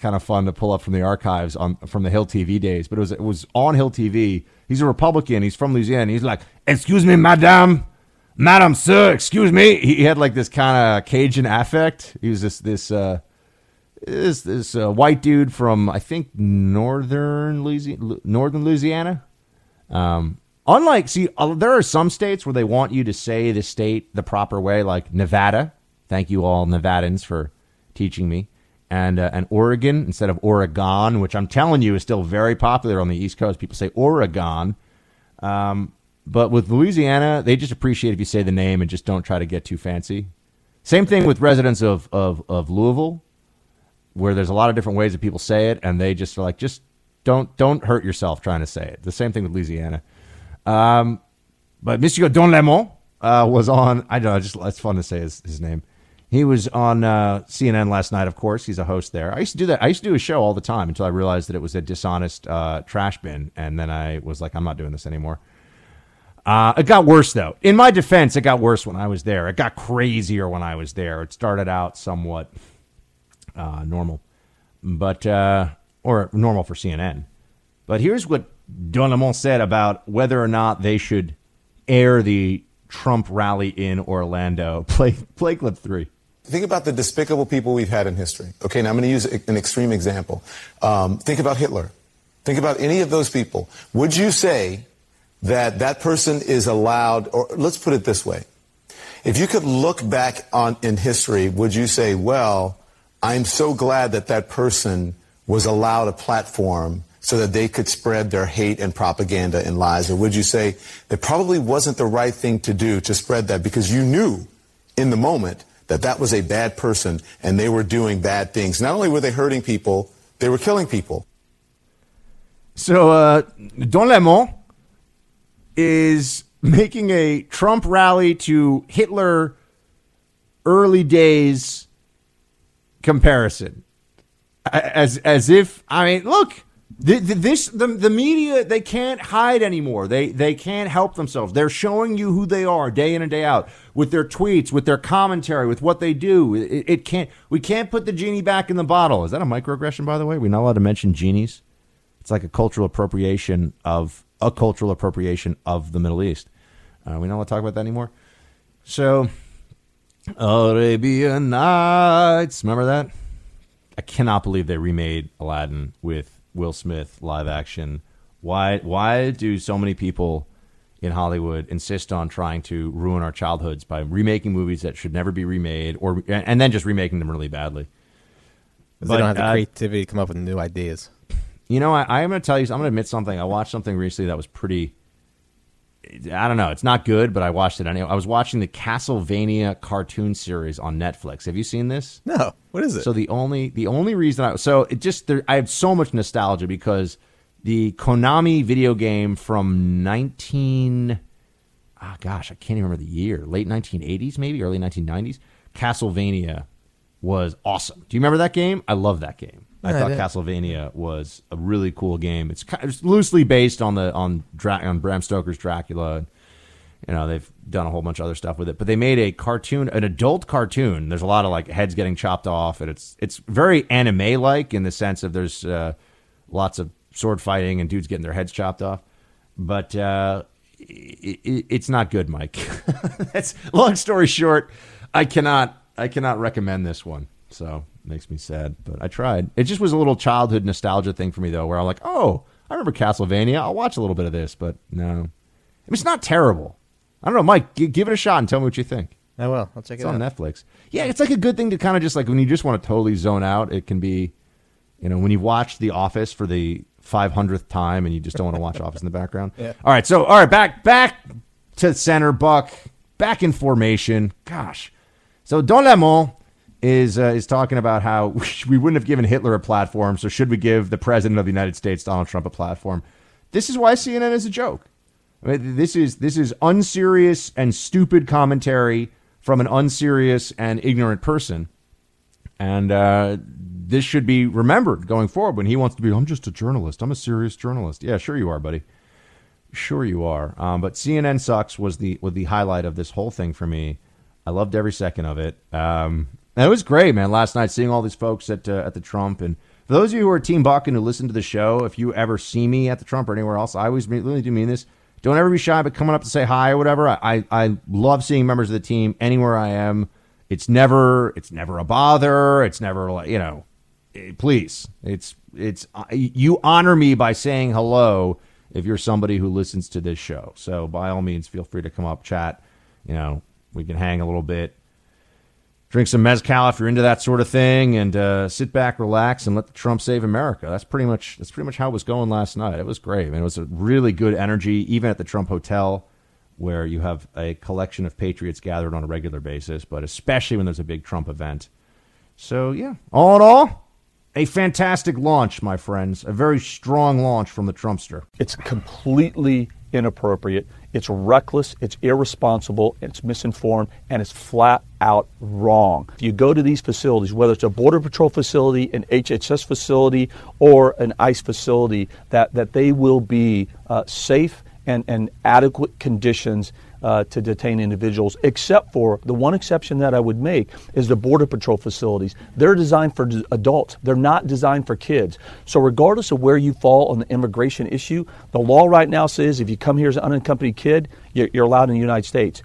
kind of fun to pull up from the archives on from the Hill TV days. But it was it was on Hill TV. He's a Republican. He's from Louisiana. He's like, "Excuse me, madame, madam, sir, excuse me." He, he had like this kind of Cajun affect. He was this this uh, this this uh, white dude from I think northern Louisiana, northern Louisiana. Um, unlike, see, uh, there are some states where they want you to say the state the proper way, like Nevada. Thank you all Nevadans for teaching me. And uh, and Oregon instead of Oregon, which I'm telling you is still very popular on the East Coast. People say Oregon. Um, but with Louisiana, they just appreciate if you say the name and just don't try to get too fancy. Same thing with residents of, of, of Louisville, where there's a lot of different ways that people say it, and they just are like, just don't don't hurt yourself trying to say it. The same thing with Louisiana. Um, but Monsieur Don Lemon uh, was on. I don't know. Just it's fun to say his, his name. He was on uh, CNN last night. Of course, he's a host there. I used to do that. I used to do a show all the time until I realized that it was a dishonest uh, trash bin, and then I was like, I'm not doing this anymore. Uh, it got worse though. In my defense, it got worse when I was there. It got crazier when I was there. It started out somewhat uh, normal, but uh, or normal for CNN. But here's what Don Lemon said about whether or not they should air the Trump rally in Orlando. Play play clip three. Think about the despicable people we've had in history. Okay, now I'm going to use an extreme example. Um, think about Hitler. Think about any of those people. Would you say that that person is allowed, or let's put it this way. If you could look back on in history, would you say, well, I'm so glad that that person was allowed a platform so that they could spread their hate and propaganda and lies? Or would you say it probably wasn't the right thing to do to spread that because you knew in the moment that that was a bad person and they were doing bad things? Not only were they hurting people, they were killing people. So uh, Don Lemon is making a Trump rally to Hitler early days comparison, as as if I mean, look, this the the media they can't hide anymore. They they can't help themselves. They're showing you who they are day in and day out with their tweets, with their commentary, with what they do. It, it can't we can't put the genie back in the bottle. Is that a microaggression, by the way? We're not allowed to mention genies. It's like a cultural appropriation of a cultural appropriation of the Middle East. Uh, we not want to talk about that anymore. So, Arabian Nights. Remember that? I cannot believe they remade Aladdin with Will Smith live action. Why? Why do so many people in Hollywood insist on trying to ruin our childhoods by remaking movies that should never be remade, or and then just remaking them really badly? they don't have the uh, creativity to come up with new ideas. you know, I, I'm going to tell you. I'm going to admit something. I watched something recently that was pretty. I don't know. It's not good, but I watched it anyway. I was watching the Castlevania cartoon series on Netflix. Have you seen this? No. What is it? So the only the only reason I so it just there, I have so much nostalgia because the Konami video game from 19 ah gosh, I can't even remember the year. Late 1980s maybe, early 1990s. Castlevania was awesome. Do you remember that game? I love that game. I thought. Castlevania was a really cool game. It's, kind it's loosely based on the on Dra- on Bram Stoker's Dracula. You know, they've done a whole bunch of other stuff with it, but they made a cartoon, an adult cartoon. There's a lot of like heads getting chopped off, and it's it's very anime like in the sense of there's uh, lots of sword fighting and dudes getting their heads chopped off. But uh, i i it's not good, Mike. That's long story short. I cannot I cannot recommend this one. So it makes me sad, but I tried. It just was a little childhood nostalgia thing for me though, where I'm like, oh, I remember Castlevania. I'll watch a little bit of this, but no, I mean, it's not terrible. I don't know, Mike. G- give it a shot and tell me what you think. I will. I'll check It's it on out. Netflix. Yeah, it's like a good thing to kind of just like when you just want to totally zone out. It can be, you know, when you watch The Office for the 500th time and you just don't want to watch Office in the background. Yeah. All right, so all right, back back to center, Buck. Back in formation. Gosh. So Don Lemon is uh, is talking about how we wouldn't have given Hitler a platform, so should we give the president of the United States, Donald Trump, a platform? This is why CNN is a joke. I mean, this is this is unserious and stupid commentary from an unserious and ignorant person, and uh, this should be remembered going forward. When he wants to be, I'm just a journalist. I'm a serious journalist. Yeah, sure you are, buddy. Sure you are. Um, but CNN sucks was the was the highlight of this whole thing for me. I loved every second of it. Um, and it was great, man. Last night, seeing all these folks at uh, at the Trump, and for those of you who are Team Buck and who listen to the show, if you ever see me at the Trump or anywhere else, I always really do mean this. Don't ever be shy, but coming up to say hi or whatever. I, I love seeing members of the team anywhere I am. It's never it's never a bother. It's never like you know. Eh, please, it's it's uh, you honor me by saying hello if you're somebody who listens to this show. So by all means, feel free to come up, chat. You know, we can hang a little bit drink some mezcal if you're into that sort of thing, and uh, sit back, relax, and let the Trump save America. That's pretty much that's pretty much how it was going last night. It was great. I mean, it was a really good energy, even at the Trump Hotel, where you have a collection of patriots gathered on a regular basis, but especially when there's a big Trump event. So yeah, all in all. A fantastic launch, my friends. A very strong launch from the Trumpster. It's completely inappropriate. It's reckless, it's irresponsible, it's misinformed, and it's flat out wrong. If you go to these facilities, whether it's a Border Patrol facility, an HHS facility, or an ICE facility, that, that they will be uh, safe and, and adequate conditions uh, to detain individuals, except for the one exception that I would make is the Border Patrol facilities. They're designed for adults, they're not designed for kids. So, regardless of where you fall on the immigration issue, the law right now says if you come here as an unaccompanied kid, you're, you're allowed in the United States.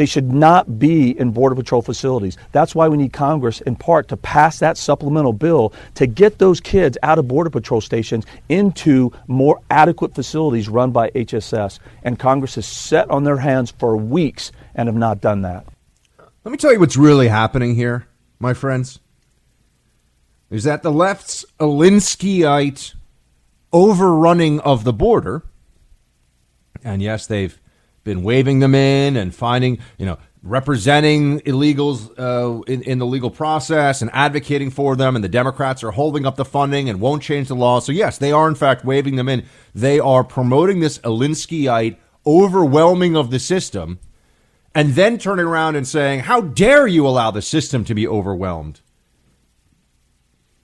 They should not be in Border Patrol facilities. That's why we need Congress, in part, to pass that supplemental bill to get those kids out of Border Patrol stations into more adequate facilities run by HSS. And Congress has sat on their hands for weeks and have not done that. Let me tell you what's really happening here, my friends. Is that the left's Alinskyite overrunning of the border, and yes, they've been waving them in and finding, you know, representing illegals uh, in, in the legal process and advocating for them. And the Democrats are holding up the funding and won't change the law. So, yes, they are, in fact, waving them in. They are promoting this Alinskyite overwhelming of the system and then turning around and saying, How dare you allow the system to be overwhelmed?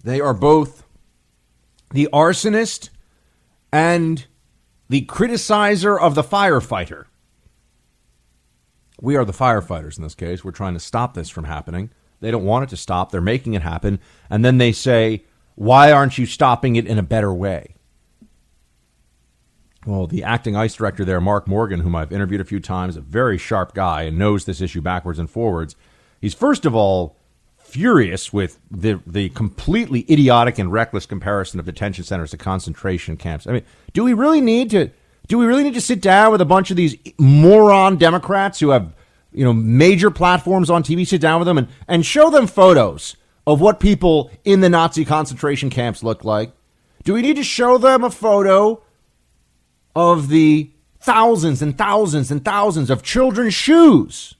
They are both the arsonist and the criticizer of the firefighter. We are the firefighters in this case. We're trying to stop this from happening. They don't want it to stop. They're making it happen. And then they say, why aren't you stopping it in a better way? Well, the acting ICE director there, Mark Morgan, whom I've interviewed a few times, a very sharp guy and knows this issue backwards and forwards. He's first of all furious with the the completely idiotic and reckless comparison of detention centers to concentration camps. I mean, do we really need to do we really need to sit down with a bunch of these moron Democrats who have, you know, major platforms on TV, sit down with them and, and show them photos of what people in the Nazi concentration camps look like? Do we need to show them a photo of the thousands and thousands and thousands of children's shoes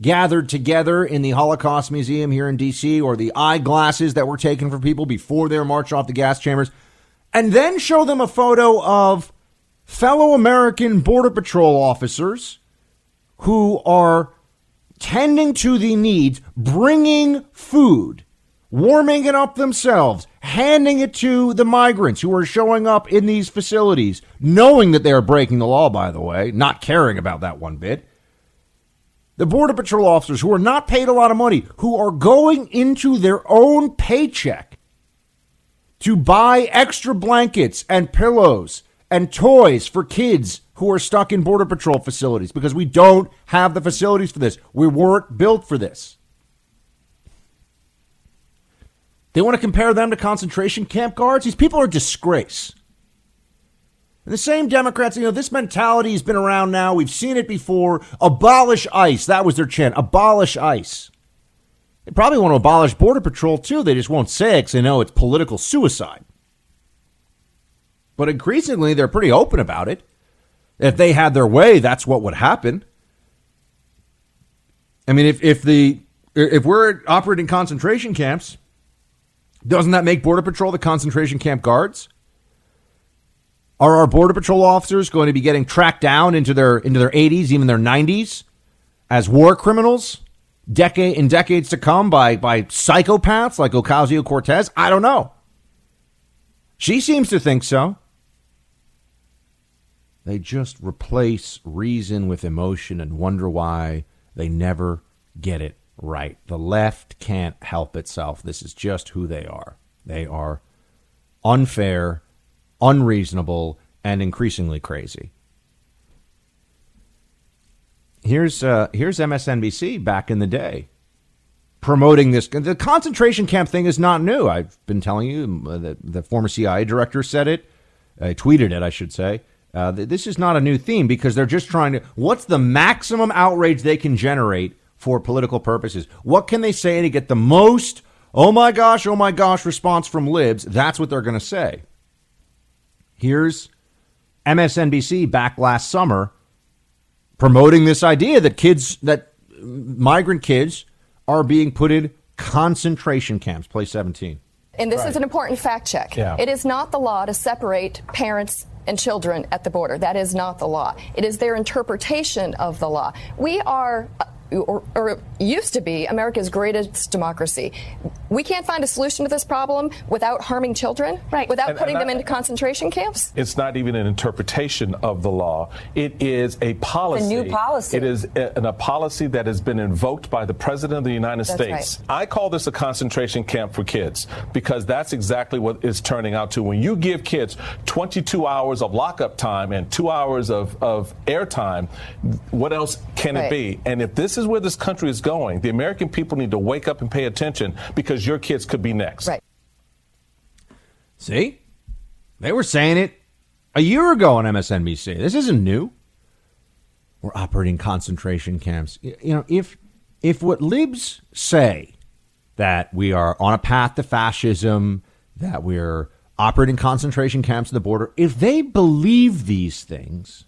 gathered together in the Holocaust Museum here in D.C., or the eyeglasses that were taken from people before they were marched off the gas chambers, and then show them a photo of fellow American Border Patrol officers who are tending to the needs, bringing food, warming it up themselves, handing it to the migrants who are showing up in these facilities, knowing that they are breaking the law, by the way, not caring about that one bit. The Border Patrol officers who are not paid a lot of money, who are going into their own paycheck to buy extra blankets and pillows and toys for kids who are stuck in Border Patrol facilities because we don't have the facilities for this. We weren't built for this. They want to compare them to concentration camp guards. These people are a disgrace. And the same Democrats, you know, this mentality has been around now. We've seen it before. Abolish ICE. That was their chant. Abolish ICE. They probably want to abolish Border Patrol too. They just won't say it oh, because they know it's political suicide. But increasingly, they're pretty open about it. If they had their way, that's what would happen. I mean, if, if the If we're operating concentration camps, doesn't that make Border Patrol the concentration camp guards? Are our Border Patrol officers going to be getting tracked down into their into their 80s, even their 90s, as war criminals, decade in decades to come by by psychopaths like Ocasio Cortez? I don't know. She seems to think so. They just replace reason with emotion and wonder why they never get it right. The left can't help itself. This is just who they are. They are unfair, unreasonable, and increasingly crazy. Here's uh, here's MSNBC back in the day promoting this. The concentration camp thing is not new. I've been telling you. Uh, the, the former CIA director said it. I tweeted it, I should say. Uh, this is not a new theme because they're just trying to. What's the maximum outrage they can generate for political purposes? What can they say to get the most, oh my gosh, oh my gosh, response from libs? That's what they're going to say. Here's MSNBC back last summer promoting this idea that kids, that migrant kids are being put in concentration camps. Play 17. And this right. is an important fact check. Yeah. It is not the law to separate parents and children at the border. That is not the law. It is their interpretation of the law. We are or, or, used to be America's greatest democracy. We can't find a solution to this problem without harming children, right? Without and, putting and them I, into concentration camps. It's not even an interpretation of the law. It is a policy. A new policy. It is a, a, policy that has been invoked by the president of the United that's States. Right. I call this a concentration camp for kids because that's exactly what it's turning out to. When you give kids 22 hours of lockup time and two hours of, of air time, what else can right. it be? And if this is is where this country is going. The American people need to wake up and pay attention because your kids could be next. Right. See? They were saying it a year ago on MSNBC. This isn't new. We're operating concentration camps. You know, if if what libs say that we are on a path to fascism, that we're operating concentration camps at the border, if they believe these things,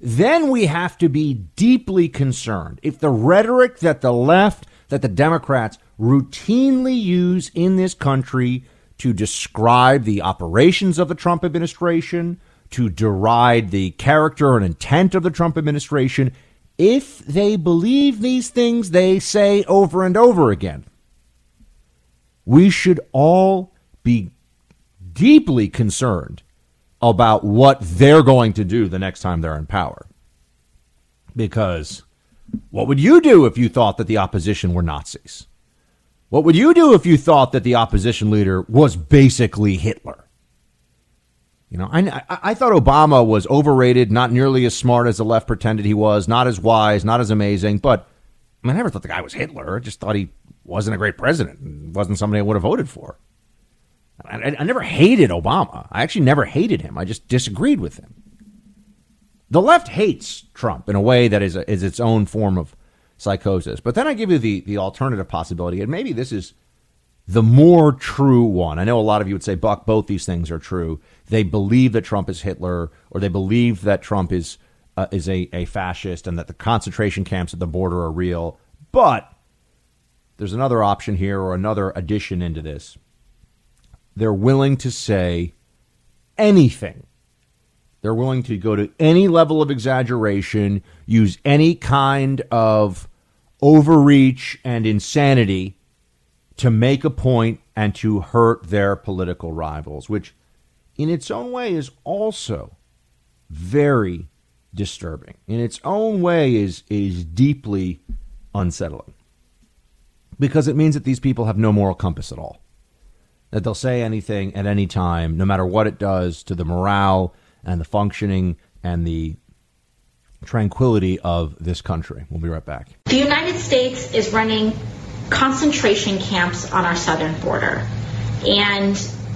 then we have to be deeply concerned. If the rhetoric that the left, that the Democrats routinely use in this country to describe the operations of the Trump administration, to deride the character and intent of the Trump administration, if they believe these things they say over and over again, we should all be deeply concerned about what they're going to do the next time they're in power. Because what would you do if you thought that the opposition were Nazis? What would you do if you thought that the opposition leader was basically Hitler? You know, I, I, thought Obama was overrated, not nearly as smart as the left pretended he was, not as wise, not as amazing. But I, mean, I never thought the guy was Hitler. I just thought he wasn't a great president, wasn't somebody I would have voted for. I, I never hated Obama. I actually never hated him. I just disagreed with him. The left hates Trump in a way that is, a, is its own form of psychosis. But then I give you the, the alternative possibility, and maybe this is the more true one. I know a lot of you would say, Buck, both these things are true. They believe that Trump is Hitler, or they believe that Trump is uh, is a, a fascist, and that the concentration camps at the border are real. But there's another option here, or another addition into this they're willing to say anything. They're willing to go to any level of exaggeration, use any kind of overreach and insanity to make a point and to hurt their political rivals, which in its own way is also very disturbing. In its own way is is deeply unsettling. Because it means that these people have no moral compass at all that they'll say anything at any time, no matter what it does to the morale and the functioning and the tranquility of this country. We'll be right back. The United States is running concentration camps on our southern border, and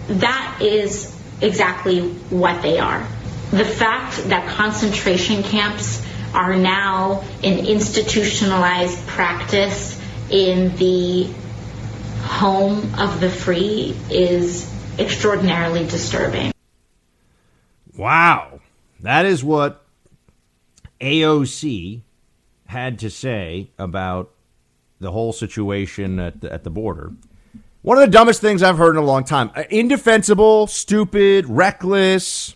that is exactly what they are. The fact that concentration camps are now an institutionalized practice in the home of the free is extraordinarily disturbing. Wow. That is what AOC had to say about the whole situation at the, at the border. One of the dumbest things I've heard in a long time. Uh, Indefensible, stupid, reckless,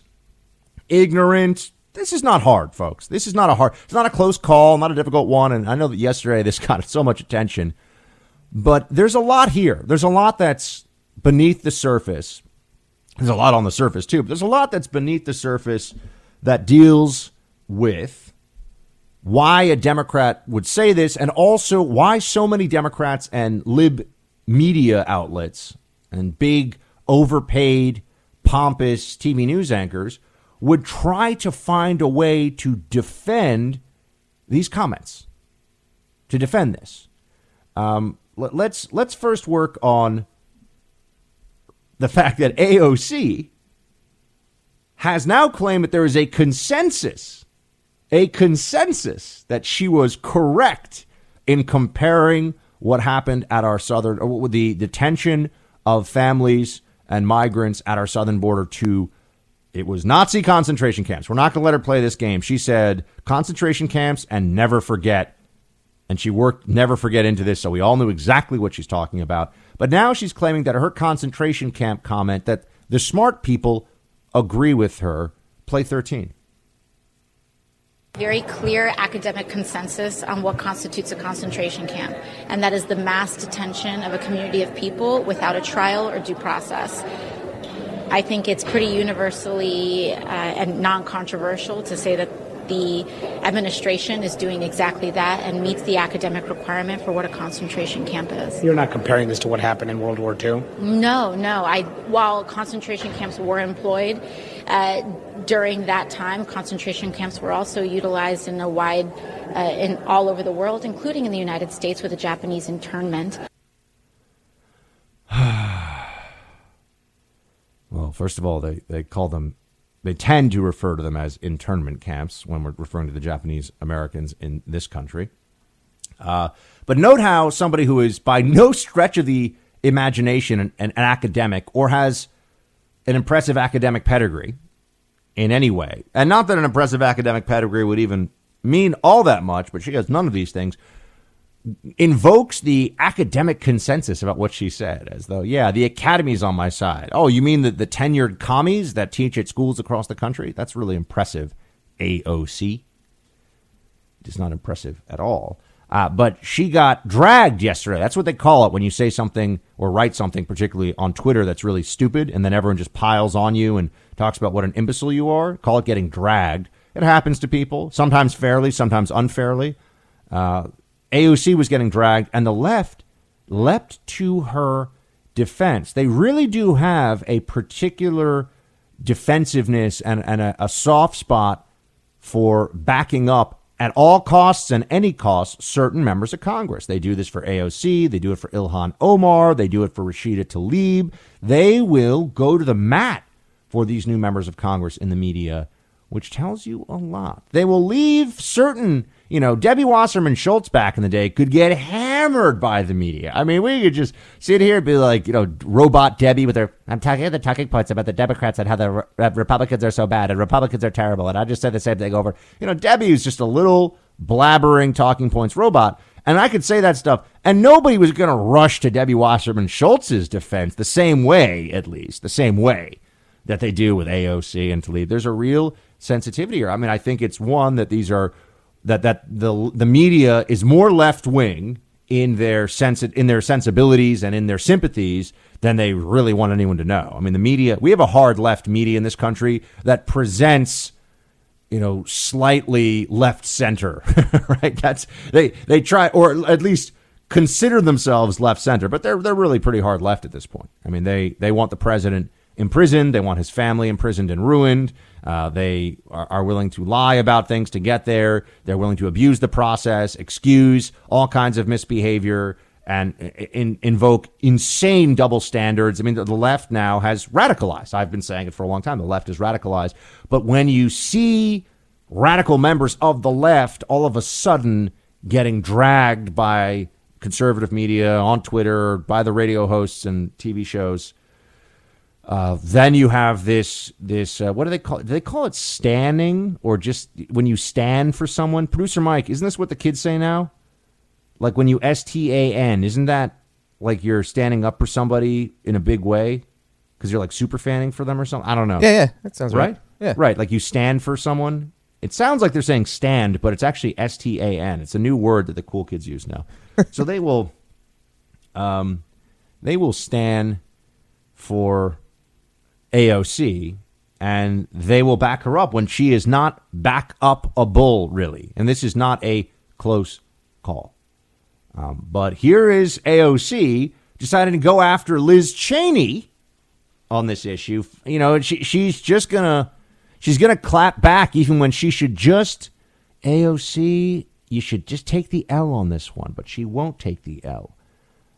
ignorant. This is not hard, folks. This is not a hard. It's not a close call, not a difficult one. And I know that yesterday this got so much attention, but there's a lot here. There's a lot that's beneath the surface. There's a lot on the surface too, but there's a lot that's beneath the surface that deals with why a Democrat would say this, and also why so many Democrats and lib media outlets and big, overpaid, pompous TV news anchors would try to find a way to defend these comments, to defend this. Um, let, let's let's first work on the fact that AOC has now claimed that there is a consensus, a consensus that she was correct in comparing what happened at our southern, or the detention of families and migrants at our southern border to it was Nazi concentration camps. We're not going to let her play this game. She said concentration camps and never forget. And she worked never forget into this, so we all knew exactly what she's talking about. But now she's claiming that her concentration camp comment that the smart people agree with her. Play 13 very clear academic consensus on what constitutes a concentration camp, and that is the mass detention of a community of people without a trial or due process. I think it's pretty universally uh, and non controversial to say that the administration is doing exactly that and meets the academic requirement for what a concentration camp is. You're not comparing this to what happened in World War II? No, no. I, while concentration camps were employed, uh, during that time, concentration camps were also utilized in a wide, uh, in all over the world, including in the United States with the Japanese internment. well, first of all, they, they call them, they tend to refer to them as internment camps when we're referring to the Japanese Americans in this country. Uh, but note how somebody who is by no stretch of the imagination an, an academic or has an impressive academic pedigree in any way. And not that an impressive academic pedigree would even mean all that much, but she has none of these things. Invokes the academic consensus about what she said, as though, yeah, the academy's on my side. Oh, you mean the, the tenured commies that teach at schools across the country? That's really impressive, AOC. It's not impressive at all. Uh, but she got dragged yesterday. That's what they call it when you say something or write something, particularly on Twitter, that's really stupid, and then everyone just piles on you and talks about what an imbecile you are. Call it getting dragged. It happens to people, sometimes fairly, sometimes unfairly. Uh, AOC was getting dragged, and the left leapt to her defense. They really do have a particular defensiveness and, and a, a soft spot for backing up at all costs and any cost certain members of Congress. They do this for AOC, they do it for Ilhan Omar, they do it for Rashida Tlaib. They will go to the mat for these new members of Congress in the media, which tells you a lot. They will leave certain you know, Debbie Wasserman Schultz back in the day could get hammered by the media. I mean, we could just sit here and be like, you know, robot Debbie with her. I'm talking the talking points about the Democrats and how the Re- Republicans are so bad and Republicans are terrible. And I just said the same thing over. You know, Debbie was just a little blabbering talking points robot. And I could say that stuff, and nobody was going to rush to Debbie Wasserman Schultz's defense the same way, at least, the same way that they do with AOC and Tlaib. There's a real sensitivity here. I mean, I think it's one that these are that that the the media is more left wing in their sense in their sensibilities and in their sympathies than they really want anyone to know. I mean, the media we have a hard left media in this country that presents you know slightly left center, right? That's they they try or at least consider themselves left center, but they're they're really pretty hard left at this point. I mean, they they want the president imprisoned, they want his family imprisoned and ruined. Uh, they are, are, willing to lie about things to get there. They're willing to abuse the process, excuse all kinds of misbehavior, and in, invoke insane double standards. I mean, the, the left now has radicalized. I've been saying it for a long time. The left is radicalized. But when you see radical members of the left all of a sudden getting dragged by conservative media on Twitter, by the radio hosts and TV shows, uh, then you have this this uh, what do they call it? Do they call it standing or just when you stand for someone? Producer Mike, isn't this what the kids say now? Like when you S T A N, isn't that like you're standing up for somebody in a big way because you're like super fanning for them or something? I don't know. Yeah, yeah, that sounds right. Yeah. right. Like you stand for someone. It sounds like they're saying stand, but it's actually S T A N. It's a new word that the cool kids use now. so they will, um, they will stand for AOC and they will back her up when she is not back up a bull, really. And this is not a close call. Um, but here is AOC deciding to go after Liz Cheney on this issue. You know, she, she's just gonna she's gonna clap back even when she should just AOC. You should just take the L on this one, but she won't take the L.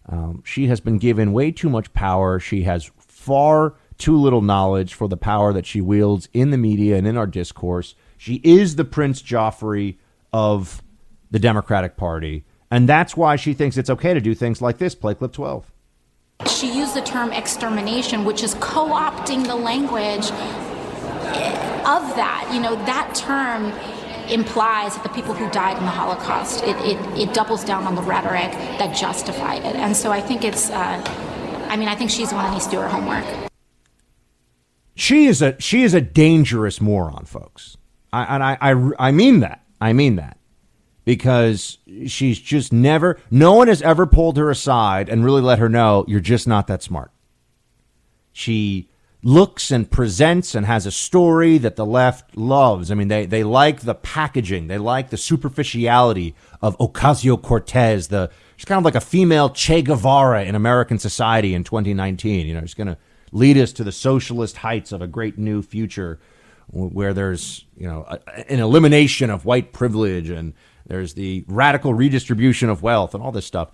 Um, she has been given way too much power. She has far too little knowledge for the power that she wields in the media and in our discourse. She is the Prince Joffrey of the Democratic Party. And that's why she thinks it's okay to do things like this play clip 12. She used the term extermination, which is co opting the language of that. You know, that term implies that the people who died in the Holocaust, it, it, it doubles down on the rhetoric that justified it. And so I think it's, uh, I mean, I think she's the one that needs to do her homework. She is a she is a dangerous moron, folks. I, and I, I I mean that. I mean that because she's just never. No one has ever pulled her aside and really let her know you're just not that smart. She looks and presents and has a story that the left loves. I mean, they, they like the packaging, they like the superficiality of Ocasio Cortez. The she's kind of like a female Che Guevara in American society in 2019. You know, she's to lead us to the socialist heights of a great new future where there's you know a, an elimination of white privilege and there's the radical redistribution of wealth and all this stuff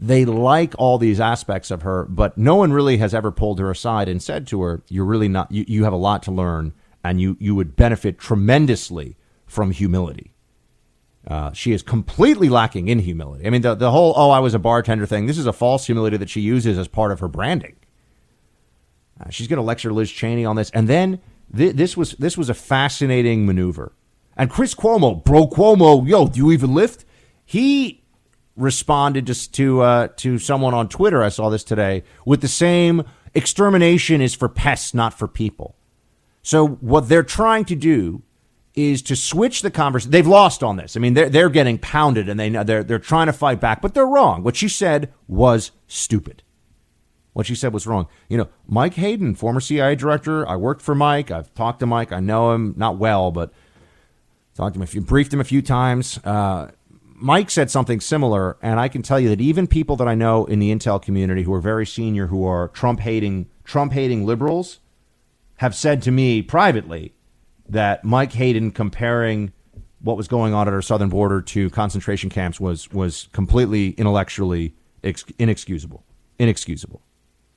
they like all these aspects of her, but no one really has ever pulled her aside and said to her, "You're really not. You, you have a lot to learn, and you you would benefit tremendously from humility." Uh, she is completely lacking in humility. I mean, the the whole "oh, I was a bartender" thing. This is a false humility that she uses as part of her branding. Uh, she's going to lecture Liz Cheney on this, and then th- this was this was a fascinating maneuver. And Chris Cuomo, bro, Cuomo, yo, do you even lift? He responded to to, uh, to someone on Twitter. I saw this today with the same extermination is for pests, not for people. So what they're trying to do is to switch the conversation. They've lost on this. I mean, they're they're getting pounded, and they they're they're trying to fight back, but they're wrong. What she said was stupid. What she said was wrong. You know, Mike Hayden, former CIA director. I worked for Mike. I've talked to Mike. I know him not well, but talked to him. A few, briefed him a few times. Uh, Mike said something similar, and I can tell you that even people that I know in the intel community who are very senior, who are Trump hating Trump hating liberals, have said to me privately that Mike Hayden comparing what was going on at our southern border to concentration camps was was completely intellectually ex- inexcusable. Inexcusable.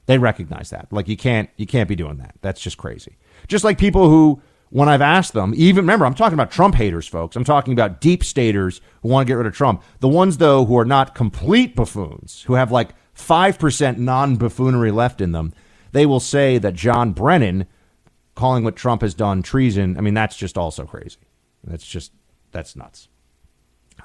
They recognize that. Like you can't you can't be doing that. That's just crazy. Just like people who when I've asked them, even remember, I'm talking about Trump haters, folks. I'm talking about deep staters who want to get rid of Trump. The ones, though, who are not complete buffoons, who have like 5% non buffoonery left in them, they will say that John Brennan calling what Trump has done treason. I mean, that's just also crazy. That's just, that's nuts.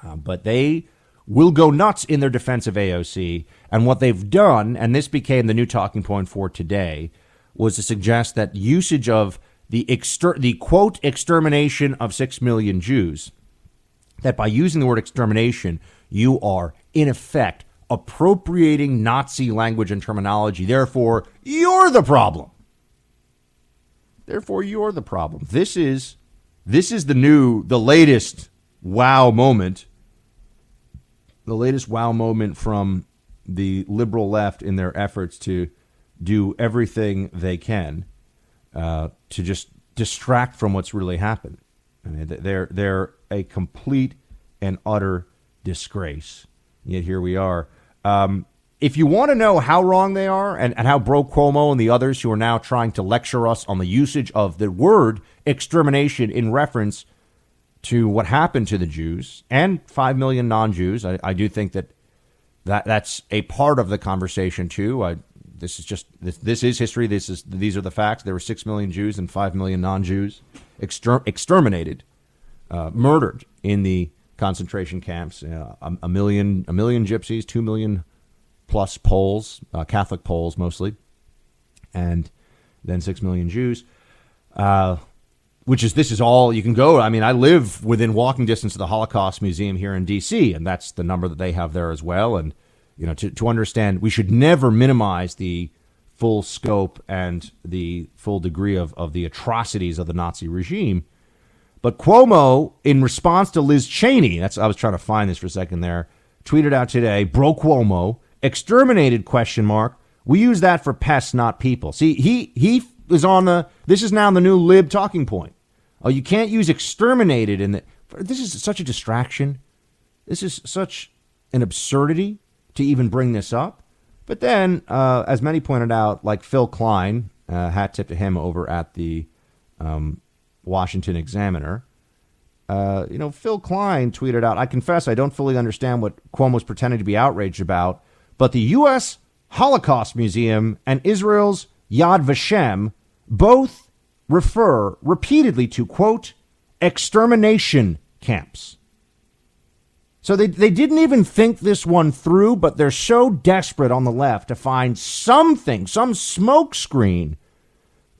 Uh, but they will go nuts in their defense of AOC. And what they've done, and this became the new talking point for today, was to suggest that usage of the exter- the quote extermination of 6 million Jews that by using the word extermination you are in effect appropriating Nazi language and terminology. Therefore you're the problem. Therefore you're the problem. This is this is the new the latest wow moment the latest wow moment from the liberal left in their efforts to do everything they can uh, to just distract from what's really happened. I mean, they're they're a complete and utter disgrace. Yet here we are. Um, if you want to know how wrong they are and, and how Bro Cuomo and the others who are now trying to lecture us on the usage of the word extermination in reference to what happened to the Jews and 5 million non Jews, I, I, do think that, that that's a part of the conversation, too. I, this is just this, this is history. This is these are the facts. There were six million Jews and five million non-Jews exter- exterminated, uh, murdered in the concentration camps. Uh, a, a, million, a million gypsies, two million plus Poles, uh, Catholic Poles mostly, and then six million Jews. Which is this is all you can go. I mean, I live within walking distance of the Holocaust Museum here in D.C., and that's the number that they have there as well. And you know, to, to understand, we should never minimize the full scope and the full degree of, of the atrocities of the Nazi regime. But Cuomo, in response to Liz Cheney, that's I was trying to find this for a second there, tweeted out today, bro Cuomo, exterminated question mark. We use that for pests, not people. See, he he is on the this is now the new lib talking point. Oh, you can't use exterminated in the this is such a distraction. This is such an absurdity to even bring this up. But then, uh, as many pointed out, like Phil Klein, uh, hat tip to him over at the um, Washington Examiner. Uh, you know, Phil Klein tweeted out, I confess I don't fully understand what Cuomo's pretending to be outraged about, but the U.S. Holocaust Museum and Israel's Yad Vashem both refer repeatedly to, quote, extermination camps. So they, they didn't even think this one through, but they're so desperate on the left to find something, some smokescreen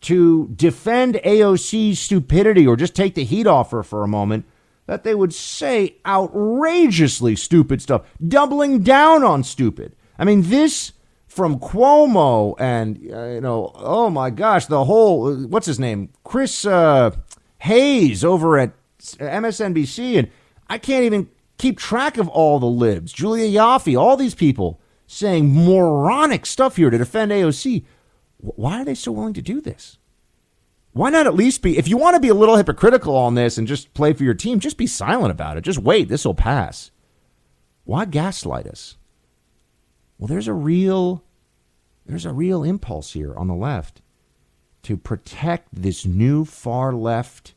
to defend AOC's stupidity or just take the heat off her for a moment that they would say outrageously stupid stuff, doubling down on stupid. I mean, this from Cuomo and, uh, you know, oh my gosh, the whole, what's his name? Chris uh, Hayes over at MSNBC. And I can't even keep track of all the libs. Julia Ioffe, all these people saying moronic stuff here to defend AOC. Why are they so willing to do this? Why not at least be, if you want to be a little hypocritical on this and just play for your team, just be silent about it. Just wait, this will pass. Why gaslight us? Well, there's a real, there's a real impulse here on the left to protect this new far left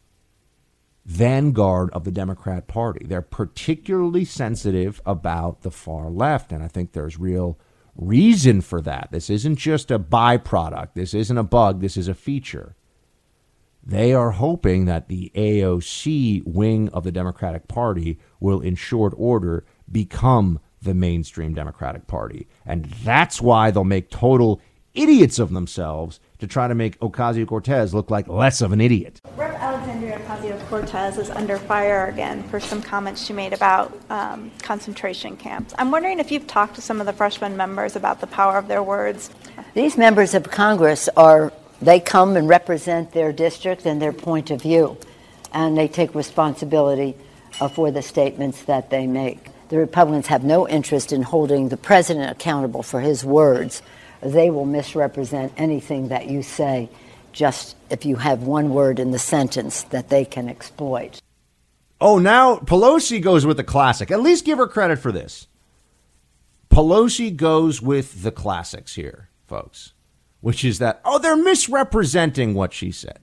vanguard of the Democrat Party. They're particularly sensitive about the far left, and I think there's real reason for that. This isn't just a byproduct, this isn't a bug, this is a feature. They are hoping that the AOC wing of the Democratic Party will, in short order, become the mainstream Democratic Party. And that's why they'll make total idiots of themselves to try to make Ocasio Cortez look like less of an idiot. Rep. Alexandria Ocasio Cortez is under fire again for some comments she made about um, concentration camps. I'm wondering if you've talked to some of the freshman members about the power of their words. These members of Congress are, they come and represent their district and their point of view, and they take responsibility uh, for the statements that they make. The Republicans have no interest in holding the president accountable for his words they will misrepresent anything that you say just if you have one word in the sentence that they can exploit. Oh, now Pelosi goes with the classic. At least give her credit for this. Pelosi goes with the classics here, folks, which is that, oh, they're misrepresenting what she said.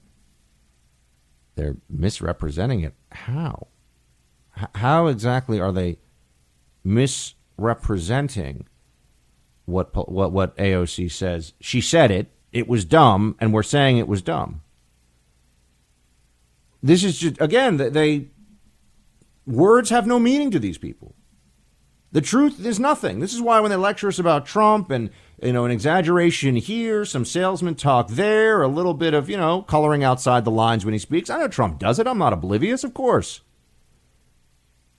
They're misrepresenting it. How? How exactly are they misrepresenting what what what AOC says. She said it. It was dumb, and we're saying it was dumb. This is just again they words have no meaning to these people. The truth is nothing. This is why when they lecture us about Trump and you know an exaggeration here, some salesman talk there, a little bit of you know coloring outside the lines when he speaks. I know Trump does it. I'm not oblivious, of course.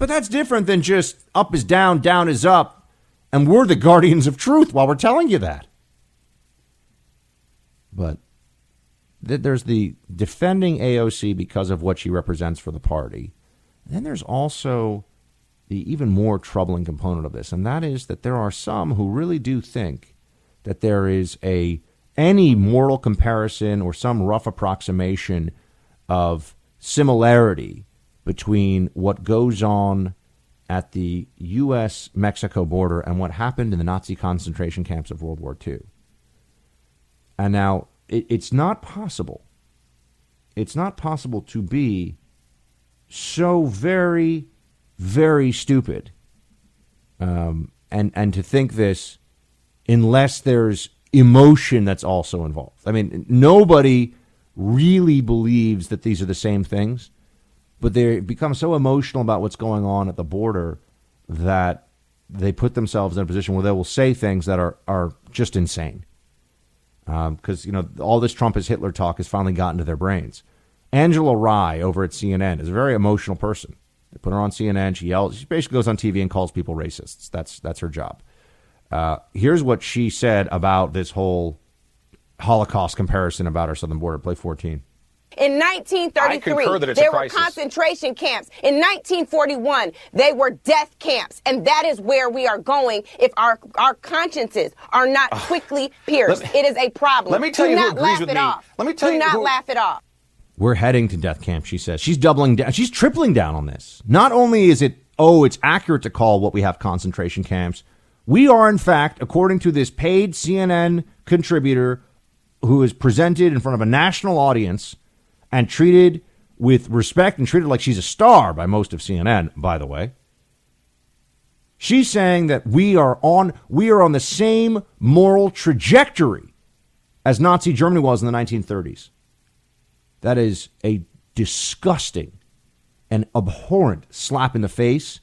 But that's different than just up is down, down is up, and we're the guardians of truth while we're telling you that. But th- there's the defending AOC because of what she represents for the party. And then there's also the even more troubling component of this, and that is that there are some who really do think that there is a any moral comparison or some rough approximation of similarity between what goes on at the U.S. Mexico border and what happened in the Nazi concentration camps of World War II. And now it, it's not possible. It's not possible to be so very, very stupid um, and, and to think this unless there's emotion that's also involved. I mean, nobody really believes that these are the same things but they become so emotional about what's going on at the border that they put themselves in a position where they will say things that are are just insane. Because um, you know all this Trump is Hitler talk has finally gotten to their brains. Angela Rye over at CNN is a very emotional person. They put her on CNN. She yells. She basically goes on TV and calls people racists. That's that's her job. Uh, here's what she said about this whole Holocaust comparison about our southern border. Play 14. In 1933, there were concentration camps. In 1941, they were death camps. And that is where we are going if our, our consciences are not quickly pierced. Me, it is a problem. Let me tell Do you not who agrees laugh with it me. Off. Let me tell Do you not who, laugh it off. We're heading to death camp, she says. She's doubling down. She's tripling down on this. Not only is it, oh, it's accurate to call what we have concentration camps, we are, in fact, according to this paid CNN contributor who is presented in front of a national audience and treated with respect and treated like she's a star by most of CNN, by the way. She's saying that we are on we are on the same moral trajectory as Nazi Germany was in the 1930s. That is a disgusting and abhorrent slap in the face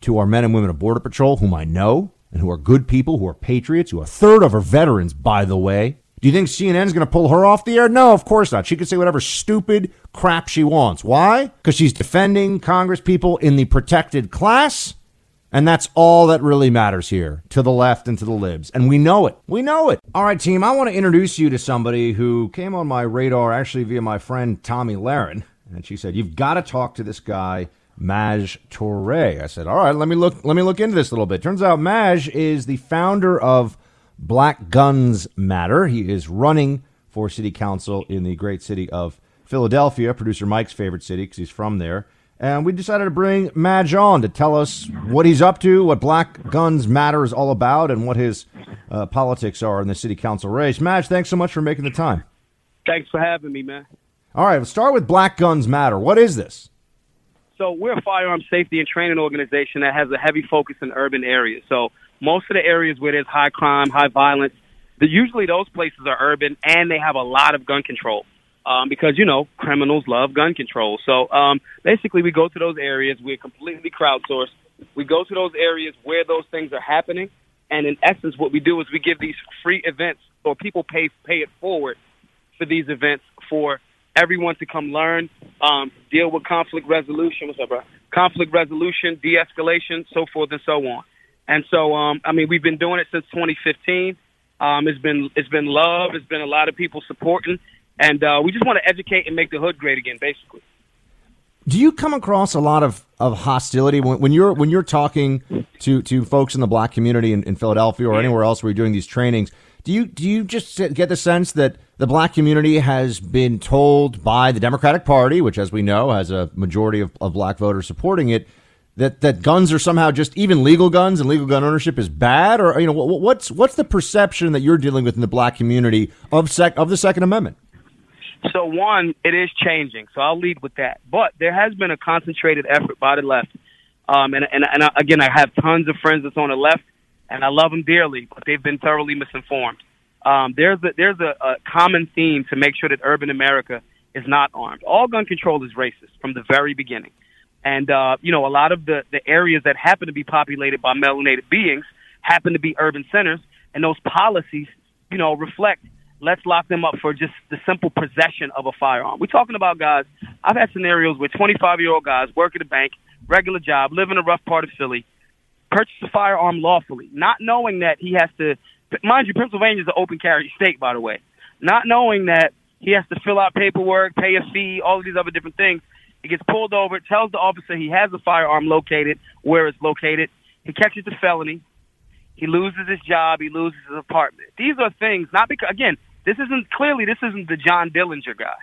to our men and women of Border Patrol, whom I know and who are good people, who are patriots, who are a third of our veterans, by the way. Do you think CNN is going to pull her off the air? No, of course not. She can say whatever stupid crap she wants. Why? Because she's defending Congress people in the protected class. And that's all that really matters here to the left and to the libs. And we know it. We know it. All right, team, I want to introduce you to somebody who came on my radar actually via my friend Tomi Lahren. And she said, You've got to talk to this guy, Maj Toure. I said, All right, let me look let me look into this a little bit. Turns out Maj is the founder of Black Guns Matter. He is running for city council in the great city of Philadelphia, producer Mike's favorite city because he's from there. And we decided to bring Maj on to tell us what he's up to, what Black Guns Matter is all about, and what his uh, politics are in the city council race. Maj, thanks so much for making the time. Thanks for having me, man. All right, let's start with Black Guns Matter. What is this? So we're a firearm safety and training organization that has a heavy focus in urban areas. So most of the areas where there's high crime, high violence, the, usually those places are urban and they have a lot of gun control um, because you know criminals love gun control. So um, basically, we go to those areas. We're completely crowdsourced. We go to those areas where those things are happening, and in essence, what we do is we give these free events, or people pay pay it forward for these events for everyone to come learn, um, deal with conflict resolution. What's up, bro? Conflict resolution, de-escalation, so forth and so on. And so, um, I mean, we've been doing it since 2015. Um, it's been it's been love. It's been a lot of people supporting, and uh, we just want to educate and make the hood great again, basically. Do you come across a lot of, of hostility when, when you're when you're talking to, to folks in the black community in, in Philadelphia or anywhere else where you're doing these trainings? Do you do you just get the sense that the black community has been told by the Democratic Party, which, as we know, has a majority of, of black voters supporting it, that that guns are somehow just even legal guns and legal gun ownership is bad, or you know what's what's the perception that you're dealing with in the black community of sec of the Second Amendment? So one, it is changing. So I'll lead with that. But there has been a concentrated effort by the left, um, and and and again, I have tons of friends that's on the left, and I love them dearly, but they've been thoroughly misinformed. Um, there's a, there's a, a common theme to make sure that urban America is not armed. All gun control is racist from the very beginning. And, uh, you know, a lot of the, the areas that happen to be populated by melanated beings happen to be urban centers. And those policies, you know, reflect let's lock them up for just the simple possession of a firearm. We're talking about guys, I've had scenarios where 25 year old guys work at a bank, regular job, live in a rough part of Philly, purchase a firearm lawfully, not knowing that he has to, mind you, Pennsylvania is an open carry state, by the way, not knowing that he has to fill out paperwork, pay a fee, all of these other different things he gets pulled over, tells the officer he has a firearm located where it's located. He catches the felony. He loses his job. He loses his apartment. These are things, not because, again, this isn't clearly, this isn't the John Dillinger guy.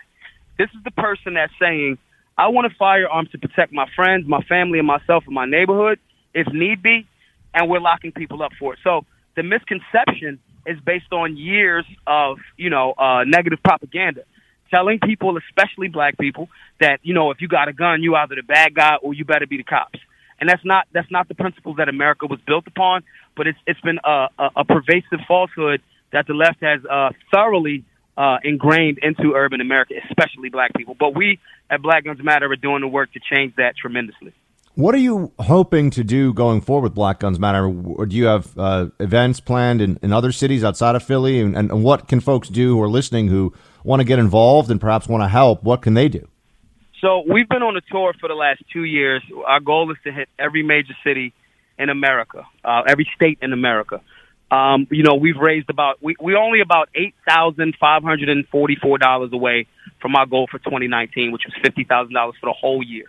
This is the person that's saying, I want a firearm to protect my friends, my family, and myself and my neighborhood if need be, and we're locking people up for it. So the misconception is based on years of, you know, uh, negative propaganda telling people, especially black people, that you know if you got a gun, you either the bad guy or you better be the cops. And that's not that's not the principles that America was built upon. But it's it's been a, a, a pervasive falsehood that the left has uh, thoroughly uh, ingrained into urban America, especially black people. But we at Black Guns Matter are doing the work to change that tremendously. What are you hoping to do going forward with Black Guns Matter? Or do you have uh, events planned in, in other cities outside of Philly? And, and what can folks do who are listening who want to get involved and perhaps want to help? What can they do? So we've been on a tour for the last two years. Our goal is to hit every major city in America, uh, every state in America. Um, you know, we've raised about we we only about eight thousand five hundred and forty four dollars away from our goal for 2019, which was fifty thousand dollars for the whole year.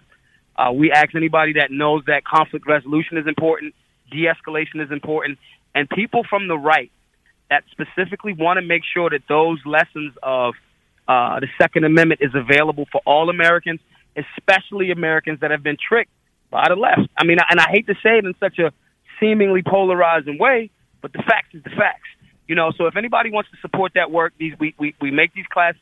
Uh, we ask anybody that knows that conflict resolution is important, de-escalation is important, and people from the right that specifically want to make sure that those lessons of uh, the Second Amendment is available for all Americans, especially Americans that have been tricked by the left. I mean, and I hate to say it in such a seemingly polarizing way, but the facts is the facts. You know, so if anybody wants to support that work, these we, we, we make these classes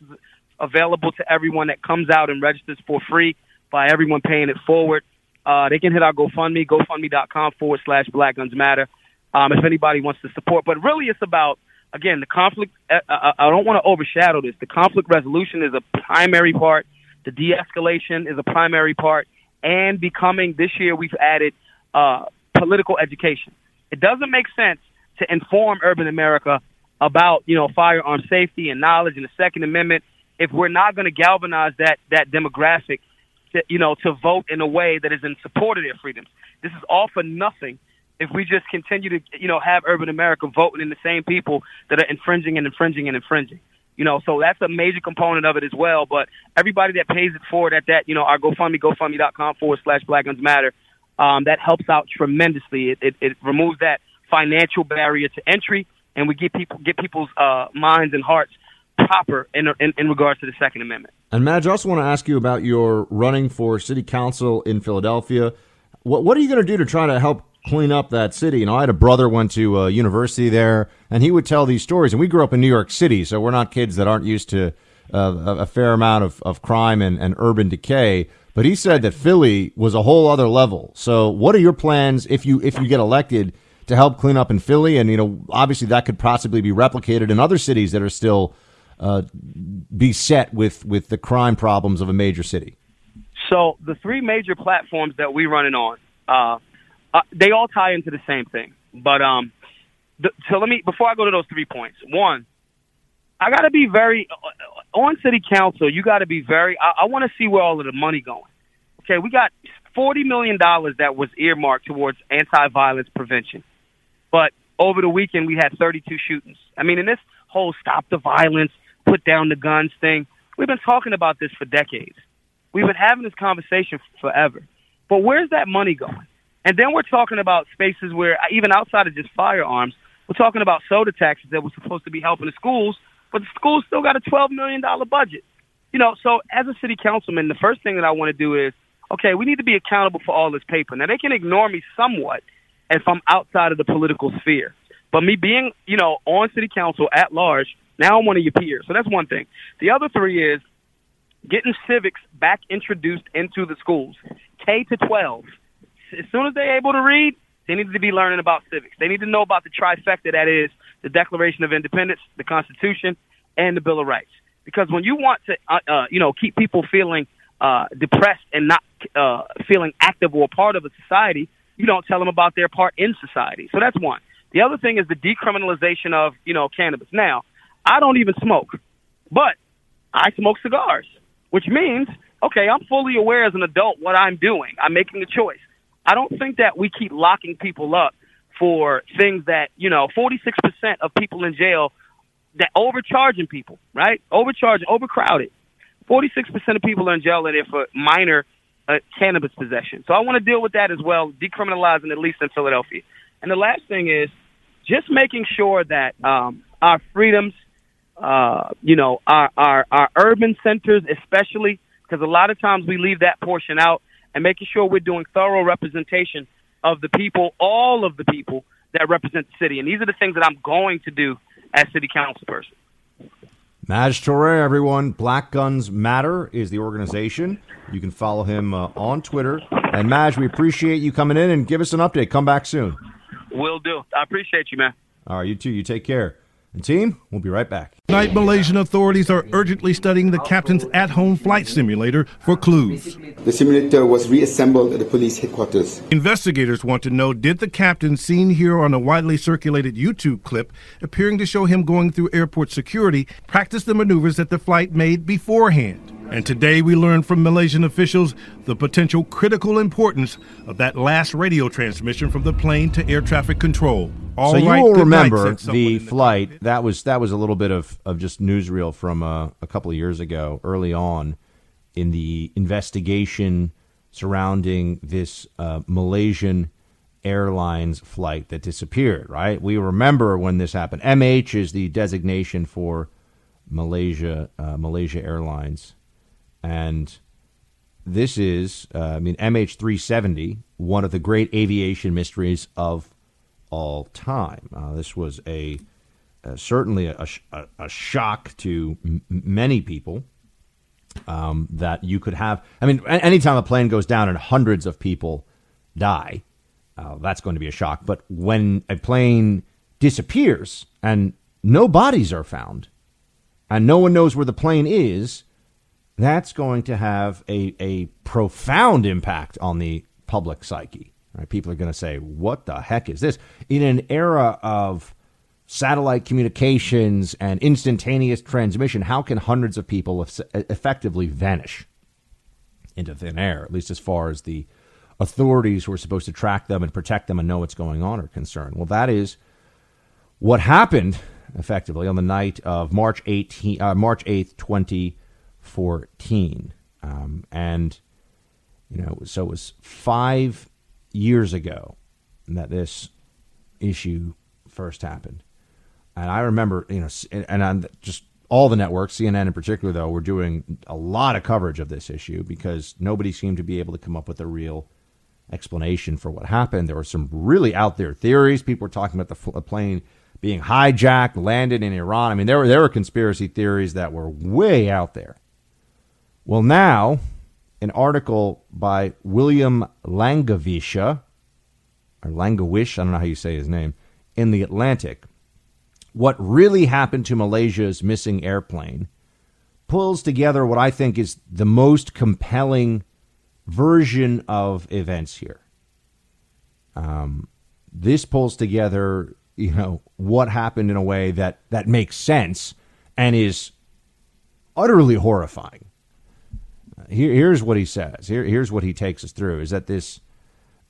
available to everyone that comes out and registers for free by everyone paying it forward. Uh, they can hit our GoFundMe, GoFundMe.com forward slash Black Guns Matter. Um, if anybody wants to support, but really it's about again the conflict. Uh, uh, I don't want to overshadow this. The conflict resolution is a primary part. The de-escalation is a primary part, and becoming this year we've added uh, political education. It doesn't make sense to inform urban America about you know firearm safety and knowledge and the Second Amendment if we're not going to galvanize that that demographic to, you know, to vote in a way that is in support of their freedoms. This is all for nothing if we just continue to, you know, have urban America voting in the same people that are infringing and infringing and infringing. You know, so that's a major component of it as well. But everybody that pays it forward at that, you know, our GoFundMe, GoFundMe.com forward slash Black Guns Matter, um, that helps out tremendously. It, it, it removes that financial barrier to entry, and we get people get people's uh, minds and hearts proper in, in, in regards to the Second Amendment. And Maj, I also want to ask you about your running for city council in Philadelphia. What what are you going to do to try to help clean up that city? You know, I had a brother went to a university there, and he would tell these stories. And we grew up in New York City, so we're not kids that aren't used to uh, a fair amount of, of crime and, and urban decay. But he said that Philly was a whole other level. So, what are your plans if you if you get elected to help clean up in Philly? And you know, obviously that could possibly be replicated in other cities that are still uh, be set with with the crime problems of a major city? So the three major platforms that we're running on, uh, uh, they all tie into the same thing. But um, the, so let me before I go to those three points. One, I got to be very uh, on city council. You got to be very. I, I want to see where all of the money going. Okay, we got forty million dollars that was earmarked towards anti-violence prevention, but over the weekend we had 32 shootings. I mean, in this whole stop the violence, put down the guns thing. We've been talking about this for decades. We've been having this conversation forever. But where's that money going? And then we're talking about spaces where, even outside of just firearms, we're talking about soda taxes that were supposed to be helping the schools, but the schools still got a $12 million budget. You know, so as a city councilman, the first thing that I want to do is, okay, we need to be accountable for all this paper. Now, they can ignore me somewhat if I'm outside of the political sphere. But me being, you know, on city council at large, now I'm one of your peers. So that's one thing. The other three is getting civics back introduced into the schools, K to 12. As soon as they're able to read, they need to be learning about civics. They need to know about the trifecta that is the Declaration of Independence, the Constitution, and the Bill of Rights. Because when you want to, uh, uh, you know, keep people feeling uh, depressed and not uh, feeling active or part of a society, you don't tell them about their part in society. So that's one. The other thing is the decriminalization of, you know, cannabis. Now, I don't even smoke, but I smoke cigars, which means, okay, I'm fully aware as an adult what I'm doing. I'm making a choice. I don't think that we keep locking people up for things that, you know, 46% of people in jail that overcharging people, right? Overcharging, overcrowded. 46% of people are in jail are there for minor uh, cannabis possession. So I want to deal with that as well, decriminalizing at least in Philadelphia. And the last thing is just making sure that um, our freedoms – uh, you know, our, our, our urban centers, especially because a lot of times we leave that portion out and making sure we're doing thorough representation of the people, all of the people that represent the city. And these are the things that I'm going to do as city council person. Maj Touré, everyone. Black Guns Matter is the organization. You can follow him uh, on Twitter. And Maj, we appreciate you coming in and give us an update. Come back soon. Will do. I appreciate you, man. All right, you too. You take care. And team, we'll be right back. Tonight, Malaysian authorities are urgently studying the captain's at home flight simulator for clues. The simulator was reassembled at the police headquarters. Investigators want to know did the captain, seen here on a widely circulated YouTube clip appearing to show him going through airport security, practice the maneuvers that the flight made beforehand? And today we learned from Malaysian officials the potential critical importance of that last radio transmission from the plane to air traffic control. All so you right, will night, remember the in the flight. That was that was a little bit of, of just newsreel from uh, a couple of years ago, early on, in the investigation surrounding this uh, Malaysian Airlines flight that disappeared. Right, we remember when this happened. MH is the designation for Malaysia uh, Malaysia Airlines, and this is, uh, I mean, MH370, one of the great aviation mysteries of all time. Uh, this was a uh, certainly a, a, a, shock to m- many people um, that you could have. I mean, anytime a plane goes down and hundreds of people die, uh, that's going to be a shock. But when a plane disappears and no bodies are found, and no one knows where the plane is, that's going to have a, a profound impact on the public psyche. Right? People are going to say, what the heck is this? In an era of satellite communications and instantaneous transmission, how can hundreds of people effectively vanish into thin air, at least as far as the authorities who are supposed to track them and protect them and know what's going on are concerned? Well, that is what happened effectively on the night of March 18, uh, March 8th, 2014. Um, and, you know, so it was five years ago that this issue first happened. And I remember, you know, and on just all the networks, CNN in particular, though, were doing a lot of coverage of this issue because nobody seemed to be able to come up with a real explanation for what happened. There were some really out there theories. People were talking about the plane being hijacked, landed in Iran. I mean, there were there were conspiracy theories that were way out there. Well, now an article by William Langewiesche, or Langewish, I don't know how you say his name, in the Atlantic. What really happened to Malaysia's missing airplane pulls together what I think is the most compelling version of events here. Um, this pulls together, you know, what happened in a way that that makes sense and is utterly horrifying here, here's what he says. Here, here's what he takes us through: is that this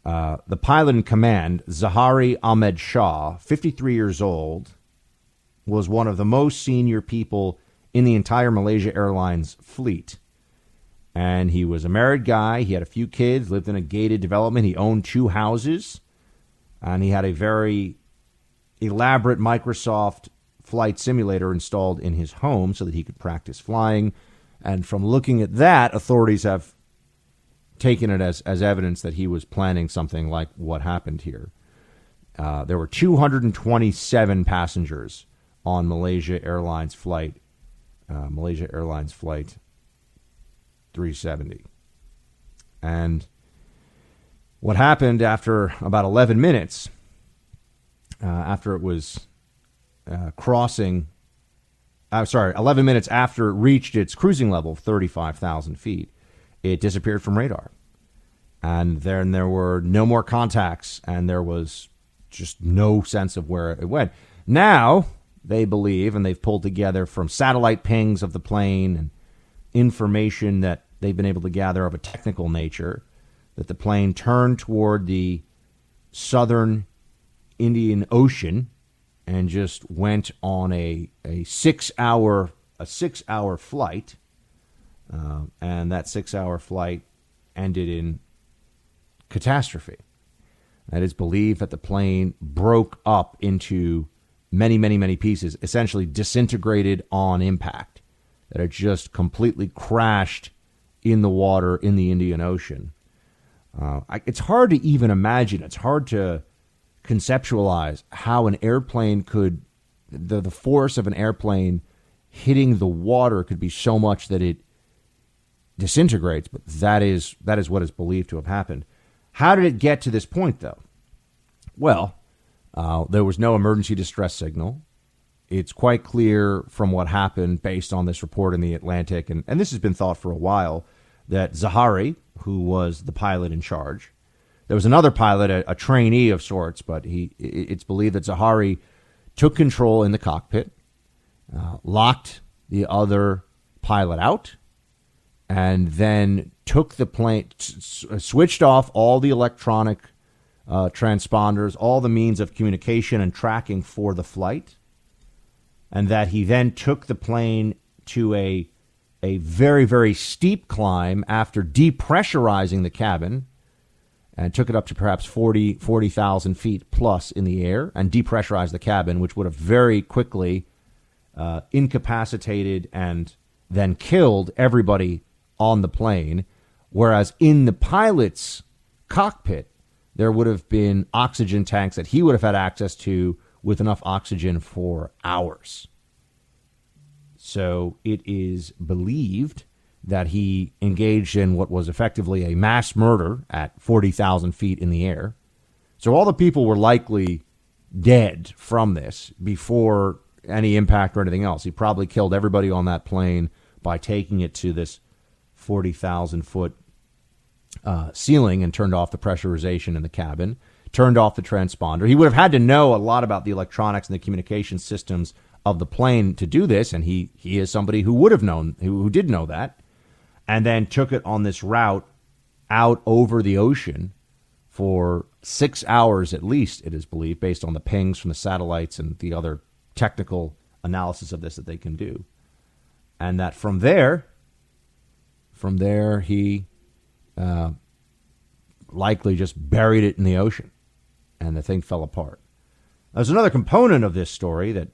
uh, the pilot in command, Zaharie Ahmad Shah, 53 years old, was one of the most senior people in the entire Malaysia Airlines fleet. And he was a married guy. He had a few kids, lived in a gated development. He owned two houses. And he had a very elaborate Microsoft flight simulator installed in his home so that he could practice flying. And from looking at that, authorities have taken it as, as evidence that he was planning something like what happened here. Uh, there were 227 passengers on Malaysia Airlines flight, uh, Malaysia Airlines flight 370. And what happened after about 11 minutes, uh, after it was uh, crossing uh, sorry, 11 minutes after it reached its cruising level of 35,000 feet, it disappeared from radar. And then there were no more contacts, and there was just no sense of where it went. Now, they believe, and they've pulled together from satellite pings of the plane and information that they've been able to gather of a technical nature, that the plane turned toward the southern Indian Ocean and just went on a, a six hour a six hour flight, uh, and that six hour flight ended in catastrophe. That is believed that the plane broke up into many, many, many pieces, essentially disintegrated on impact. That it just completely crashed in the water in the Indian Ocean. Uh, I, it's hard to even imagine. It's hard to conceptualize how an airplane could the, the force of an airplane hitting the water could be so much that it disintegrates but that is that is what is believed to have happened. How did it get to this point though? Well uh, there was no emergency distress signal. It's quite clear from what happened based on this report in the Atlantic, and, and this has been thought for a while, that Zaharie, who was the pilot in charge, there was another pilot, a, a trainee of sorts, but he it's believed that Zaharie took control in the cockpit, uh, locked the other pilot out, and then took the plane, s- switched off all the electronic uh, transponders, all the means of communication and tracking for the flight, and that he then took the plane to a a very very steep climb after depressurizing the cabin and took it up to perhaps 40 40,000 feet plus in the air and depressurized the cabin which would have very quickly uh, incapacitated and then killed everybody on the plane whereas in the pilot's cockpit there would have been oxygen tanks that he would have had access to with enough oxygen for hours. So it is believed that he engaged in what was effectively a mass murder at 40,000 feet in the air. So all the people were likely dead from this before any impact or anything else. He probably killed everybody on that plane by taking it to this 40,000 foot uh, ceiling and turned off the pressurization in the cabin, turned off the transponder. He would have had to know a lot about the electronics and the communication systems of the plane to do this, and he he is somebody who would have known, who, who did know that, and then took it on this route out over the ocean for six hours at least, it is believed, based on the pings from the satellites and the other technical analysis of this that they can do. And that from there, from there, he uh, likely just buried it in the ocean, and the thing fell apart. There's another component of this story that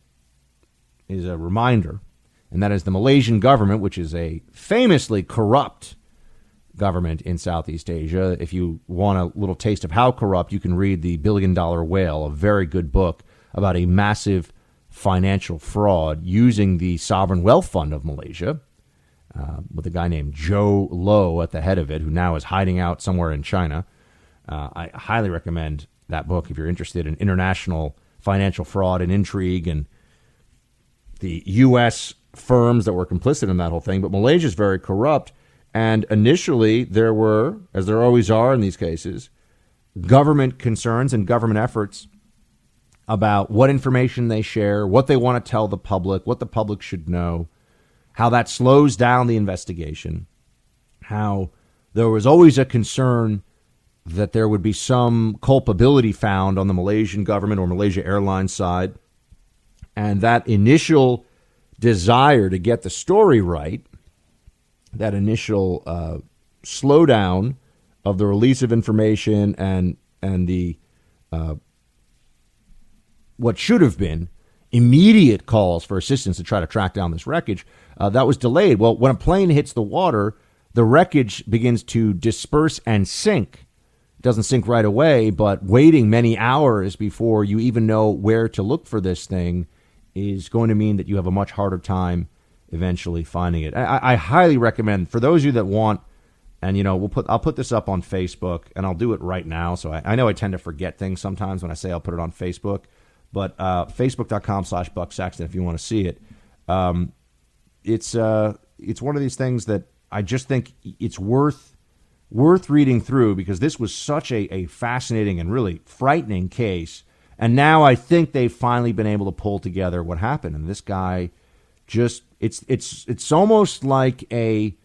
is a reminder, and that is the Malaysian government, which is a famously corrupt government in Southeast Asia. If you want a little taste of how corrupt, you can read The Billion Dollar Whale, a very good book about a massive financial fraud using the sovereign wealth fund of Malaysia uh, with a guy named Jho Low at the head of it, who now is hiding out somewhere in China. Uh, I highly recommend that book if you're interested in international financial fraud and intrigue and the U.S. firms that were complicit in that whole thing. But Malaysia is very corrupt. And initially, there were, as there always are in these cases, government concerns and government efforts about what information they share, what they want to tell the public, what the public should know how that slows down the investigation, how there was always a concern that there would be some culpability found on the Malaysian government or Malaysia Airlines side. And that initial desire to get the story right, that initial uh, slowdown of the release of information and and the uh, what should have been immediate calls for assistance to try to track down this wreckage uh, that was delayed. Well, when a plane hits the water, the wreckage begins to disperse and sink. It doesn't sink right away, but waiting many hours before you even know where to look for this thing is going to mean that you have a much harder time eventually finding it. I, I highly recommend for those of you that want, and you know, we'll put I'll put this up on Facebook, and I'll do it right now. So I, I know I tend to forget things sometimes when I say I'll put it on Facebook, but uh, Facebook.com/slash Buck Sexton if you want to see it. Um, it's uh, it's one of these things that I just think it's worth worth reading through because this was such a, a fascinating and really frightening case. And now I think they've finally been able to pull together what happened. And this guy just it's it's it's almost like a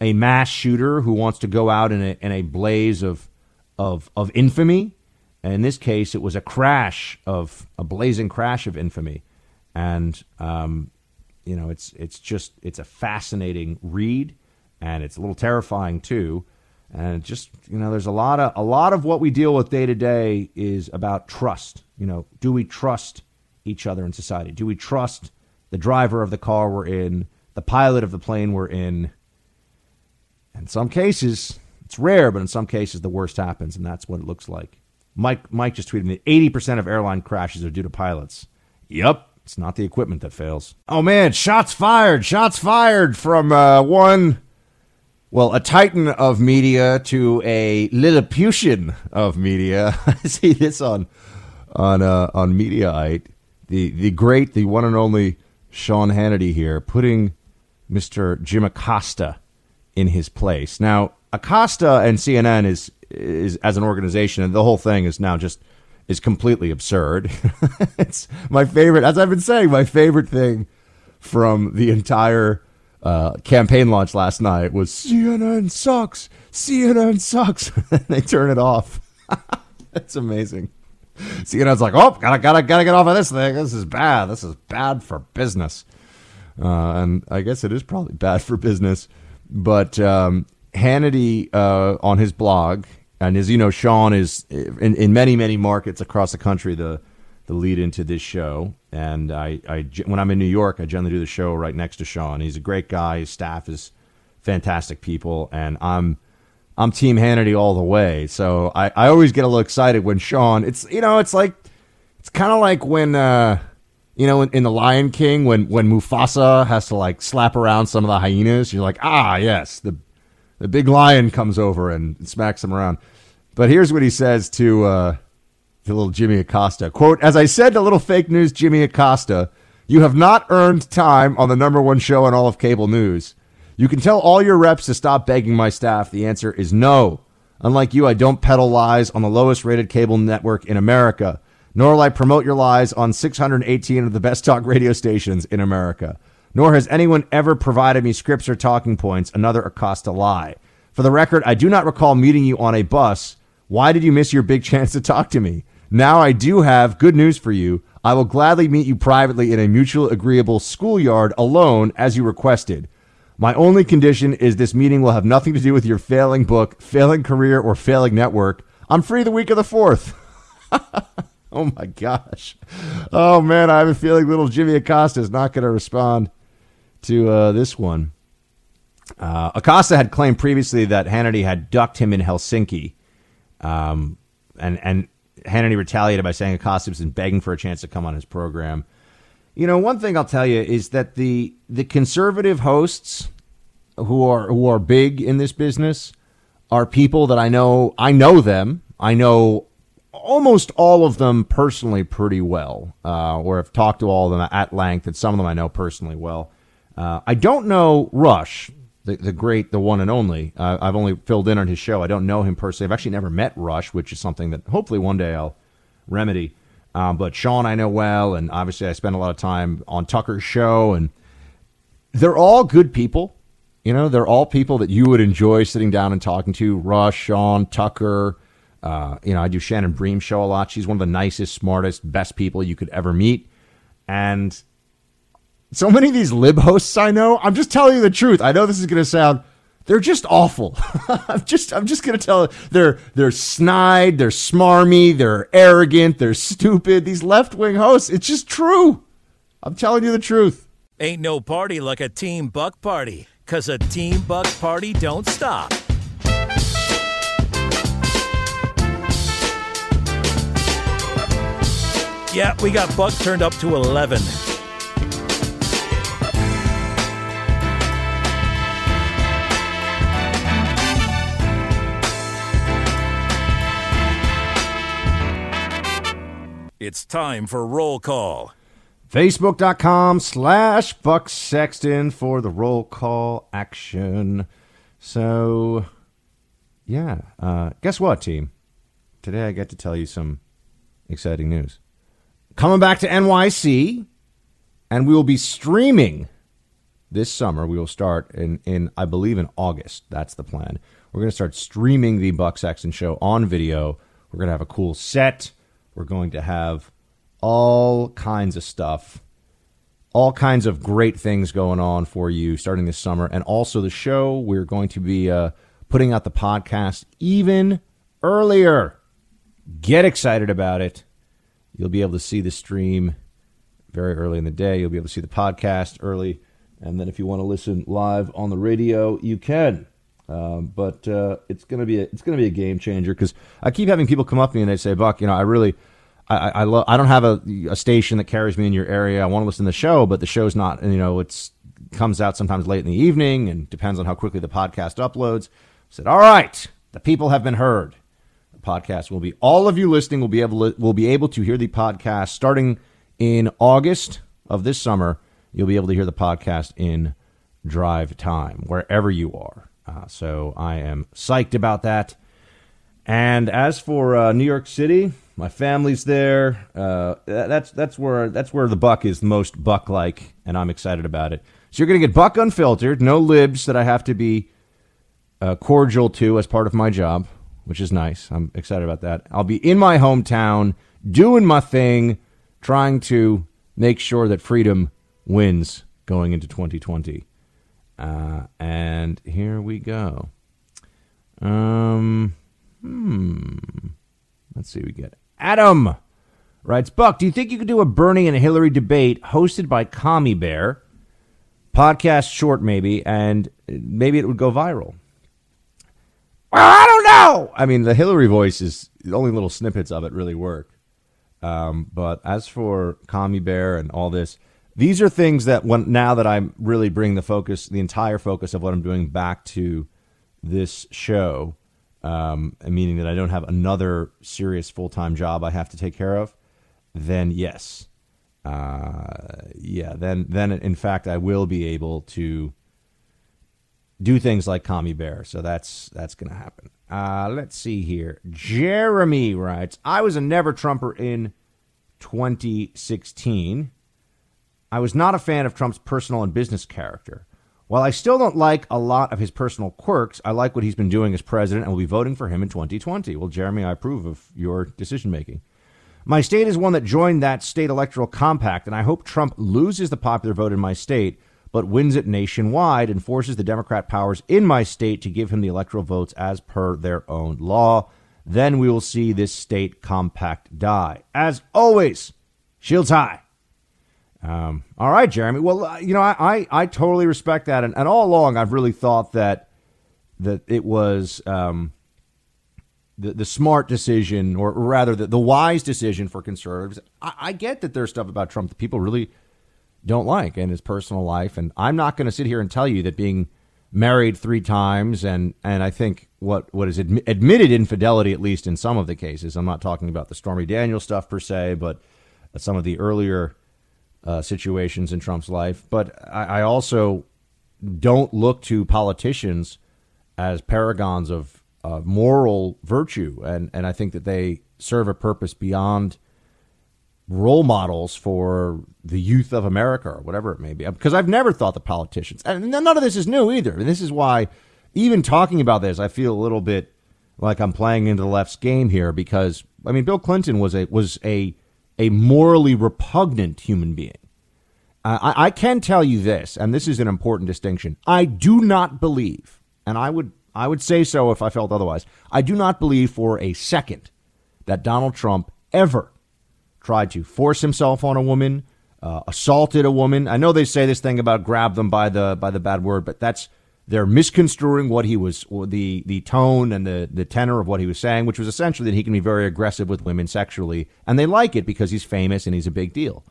a mass shooter who wants to go out in a in a blaze of of of infamy. And in this case, it was a crash of a blazing crash of infamy, and um, you know, it's it's just it's a fascinating read, and it's a little terrifying too. And just you know, there's a lot of a lot of what we deal with day to day is about trust. You know, do we trust each other in society? Do we trust the driver of the car we're in, the pilot of the plane we're in? In some cases, it's rare, but in some cases, the worst happens, and that's what it looks like. Mike Mike just tweeted me: eighty percent of airline crashes are due to pilots. Yep, it's not the equipment that fails. Oh man, shots fired! Shots fired from uh, one, well, a titan of media to a Lilliputian of media. I see this on on uh, on Mediaite. the the great, the one and only Sean Hannity here, putting Mr. Jim Acosta in his place. Now, Acosta and CNN is is as an organization, and the whole thing is now just is completely absurd. it's my favorite, as I've been saying, my favorite thing from the entire uh, campaign launch last night was CNN sucks, CNN sucks. they turn it off. That's amazing. CNN's like, oh, gotta gotta gotta get off of this thing. This is bad. This is bad for business. Uh, and I guess it is probably bad for business. But um, Hannity uh, on his blog, and as you know, Sean is in, in many many markets across the country the the lead into this show. And I, I when I'm in New York, I generally do the show right next to Sean. He's a great guy. His staff is fantastic people, and I'm I'm Team Hannity all the way. So I, I always get a little excited when Sean. It's you know it's like it's kind of like when. Uh, you know, in, in, the Lion King, when when Mufasa has to like slap around some of the hyenas, you're like, ah, yes, the the big lion comes over and smacks him around. But here's what he says to uh, to little Jimmy Acosta. Quote, as I said to little fake news Jimmy Acosta, you have not earned time on the number one show on all of cable news. You can tell all your reps to stop begging my staff. The answer is no. Unlike you, I don't peddle lies on the lowest rated cable network in America nor will I promote your lies on 618 of the best talk radio stations in America. Nor has anyone ever provided me scripts or talking points, another Acosta lie. For the record, I do not recall meeting you on a bus. Why did you miss your big chance to talk to me? Now I do have good news for you. I will gladly meet you privately in a mutual agreeable schoolyard alone as you requested. My only condition is this meeting will have nothing to do with your failing book, failing career, or failing network. I'm free the week of the 4th. Oh my gosh. Oh man, I have a feeling little Jimmy Acosta is not going to respond to uh, this one. Uh, Acosta had claimed previously that Hannity had ducked him in Helsinki, um, and and Hannity retaliated by saying Acosta was and begging for a chance to come on his program. You know, one thing I'll tell you is that the the conservative hosts who are who are big in this business are people that I know. I know them. I know almost all of them personally pretty well, uh, or have talked to all of them at length, and some of them I know personally well. Uh, I don't know Rush, the, the great, the one and only. Uh, I've only filled in on his show. I don't know him personally. I've actually never met Rush, which is something that hopefully one day I'll remedy. Um, but Sean I know well, and obviously I spend a lot of time on Tucker's show, and they're all good people. You know, they're all people that you would enjoy sitting down and talking to. Rush, Sean, Tucker, uh, you know, I do Shannon Bream show a lot. She's one of the nicest, smartest, best people you could ever meet. And so many of these lib hosts I know, I'm just telling you the truth. I know this is going to sound they're just awful. I'm just I'm just going to tell they're they're snide, they're smarmy, they're arrogant, they're stupid. These left-wing hosts, it's just true. I'm telling you the truth. Ain't no party like a team buck party cuz a team buck party don't stop. Yeah, we got Buck turned up to 11. It's time for roll call. Facebook.com slash Buck Sexton for the roll call action. So, yeah. Uh, guess what, team? Today I get to tell you some exciting news coming back to NYC, and we will be streaming this summer. We will start in, in I believe, in August. That's the plan. We're going to start streaming the Buck Sexton show on video. We're going to have a cool set. We're going to have all kinds of stuff, all kinds of great things going on for you starting this summer. And also the show, we're going to be uh, putting out the podcast even earlier. Get excited about it. You'll be able to see the stream very early in the day. You'll be able to see the podcast early. And then if you want to listen live on the radio, you can. Um, but uh, it's gonna be a, it's gonna be a game changer because I keep having people come up to me and they say, "Buck, you know, I really, I, I, I love, I don't have a, a station that carries me in your area. I want to listen to the show, but the show's not, you know, it's comes out sometimes late in the evening and depends on how quickly the podcast uploads." I said, "All right, the people have been heard The podcast will be all of you listening will be able to, will be able to hear the podcast starting in August of this summer, you'll be able to hear the podcast in drive time, wherever you are. Uh, so I am psyched about that. And as for uh, New York City, my family's there. Uh, that's that's where that's where the buck is most buck like, and I'm excited about it. So you're going to get buck unfiltered, no libs that I have to be uh, cordial to as part of my job, which is nice. I'm excited about that. I'll be in my hometown doing my thing, trying to make sure that freedom wins going into 2020. Uh, and here we go. Um, hmm. Let's see. We get Adam writes Buck. Do you think you could do a Bernie and Hillary debate hosted by Commie Bear? Podcast short, maybe, and maybe it would go viral. I don't know. I mean, the Hillary voice is the only little snippets of it really work. Um, but as for Commie Bear and all this, these are things that when now that I'm really bringing the focus, the entire focus of what I'm doing back to this show, um, meaning that I don't have another serious full time job I have to take care of, then yes, uh, yeah, then then in fact I will be able to do things like Commie Bear. So that's that's going to happen. Uh, let's see here. Jeremy writes, I was a never Trumper in 2016. I was not a fan of Trump's personal and business character. While I still don't like a lot of his personal quirks, I like what he's been doing as president and will be voting for him in 2020. Well, Jeremy, I approve of your decision making. My state is one that joined that state electoral compact, and I hope Trump loses the popular vote in my state, but wins it nationwide and forces the Democrat powers in my state to give him the electoral votes as per their own law. Then we will see this state compact die. As always, shields high. Um, all right, Jeremy. Well, uh, you know, I, I, I, totally respect that, and, and all along I've really thought that that it was um, the the smart decision, or rather the, the wise decision for conservatives. I, I get that there's stuff about Trump that people really don't like in his personal life, and I'm not going to sit here and tell you that being married three times and and I think what what is admi- admitted infidelity, at least in some of the cases. I'm not talking about the Stormy Daniels stuff per se, but some of the earlier uh, situations in Trump's life. But I, I, also don't look to politicians as paragons of uh, moral virtue, and and I think that they serve a purpose beyond role models for the youth of America or whatever it may be. Because I've never thought the politicians, and none of this is new either. And this is why, even talking about this, I feel a little bit like I'm playing into the left's game here. Because I mean, Bill Clinton was a was a a morally repugnant human being. I, I can tell you this, and this is an important distinction. I do not believe, and I would I would say so if I felt otherwise. I do not believe for a second that Donald Trump ever tried to force himself on a woman, uh, assaulted a woman. I know they say this thing about grab them by the by the bad word, but that's they're misconstruing what he was the the tone and the the tenor of what he was saying, which was essentially that he can be very aggressive with women sexually, and they like it because he's famous and he's a big deal.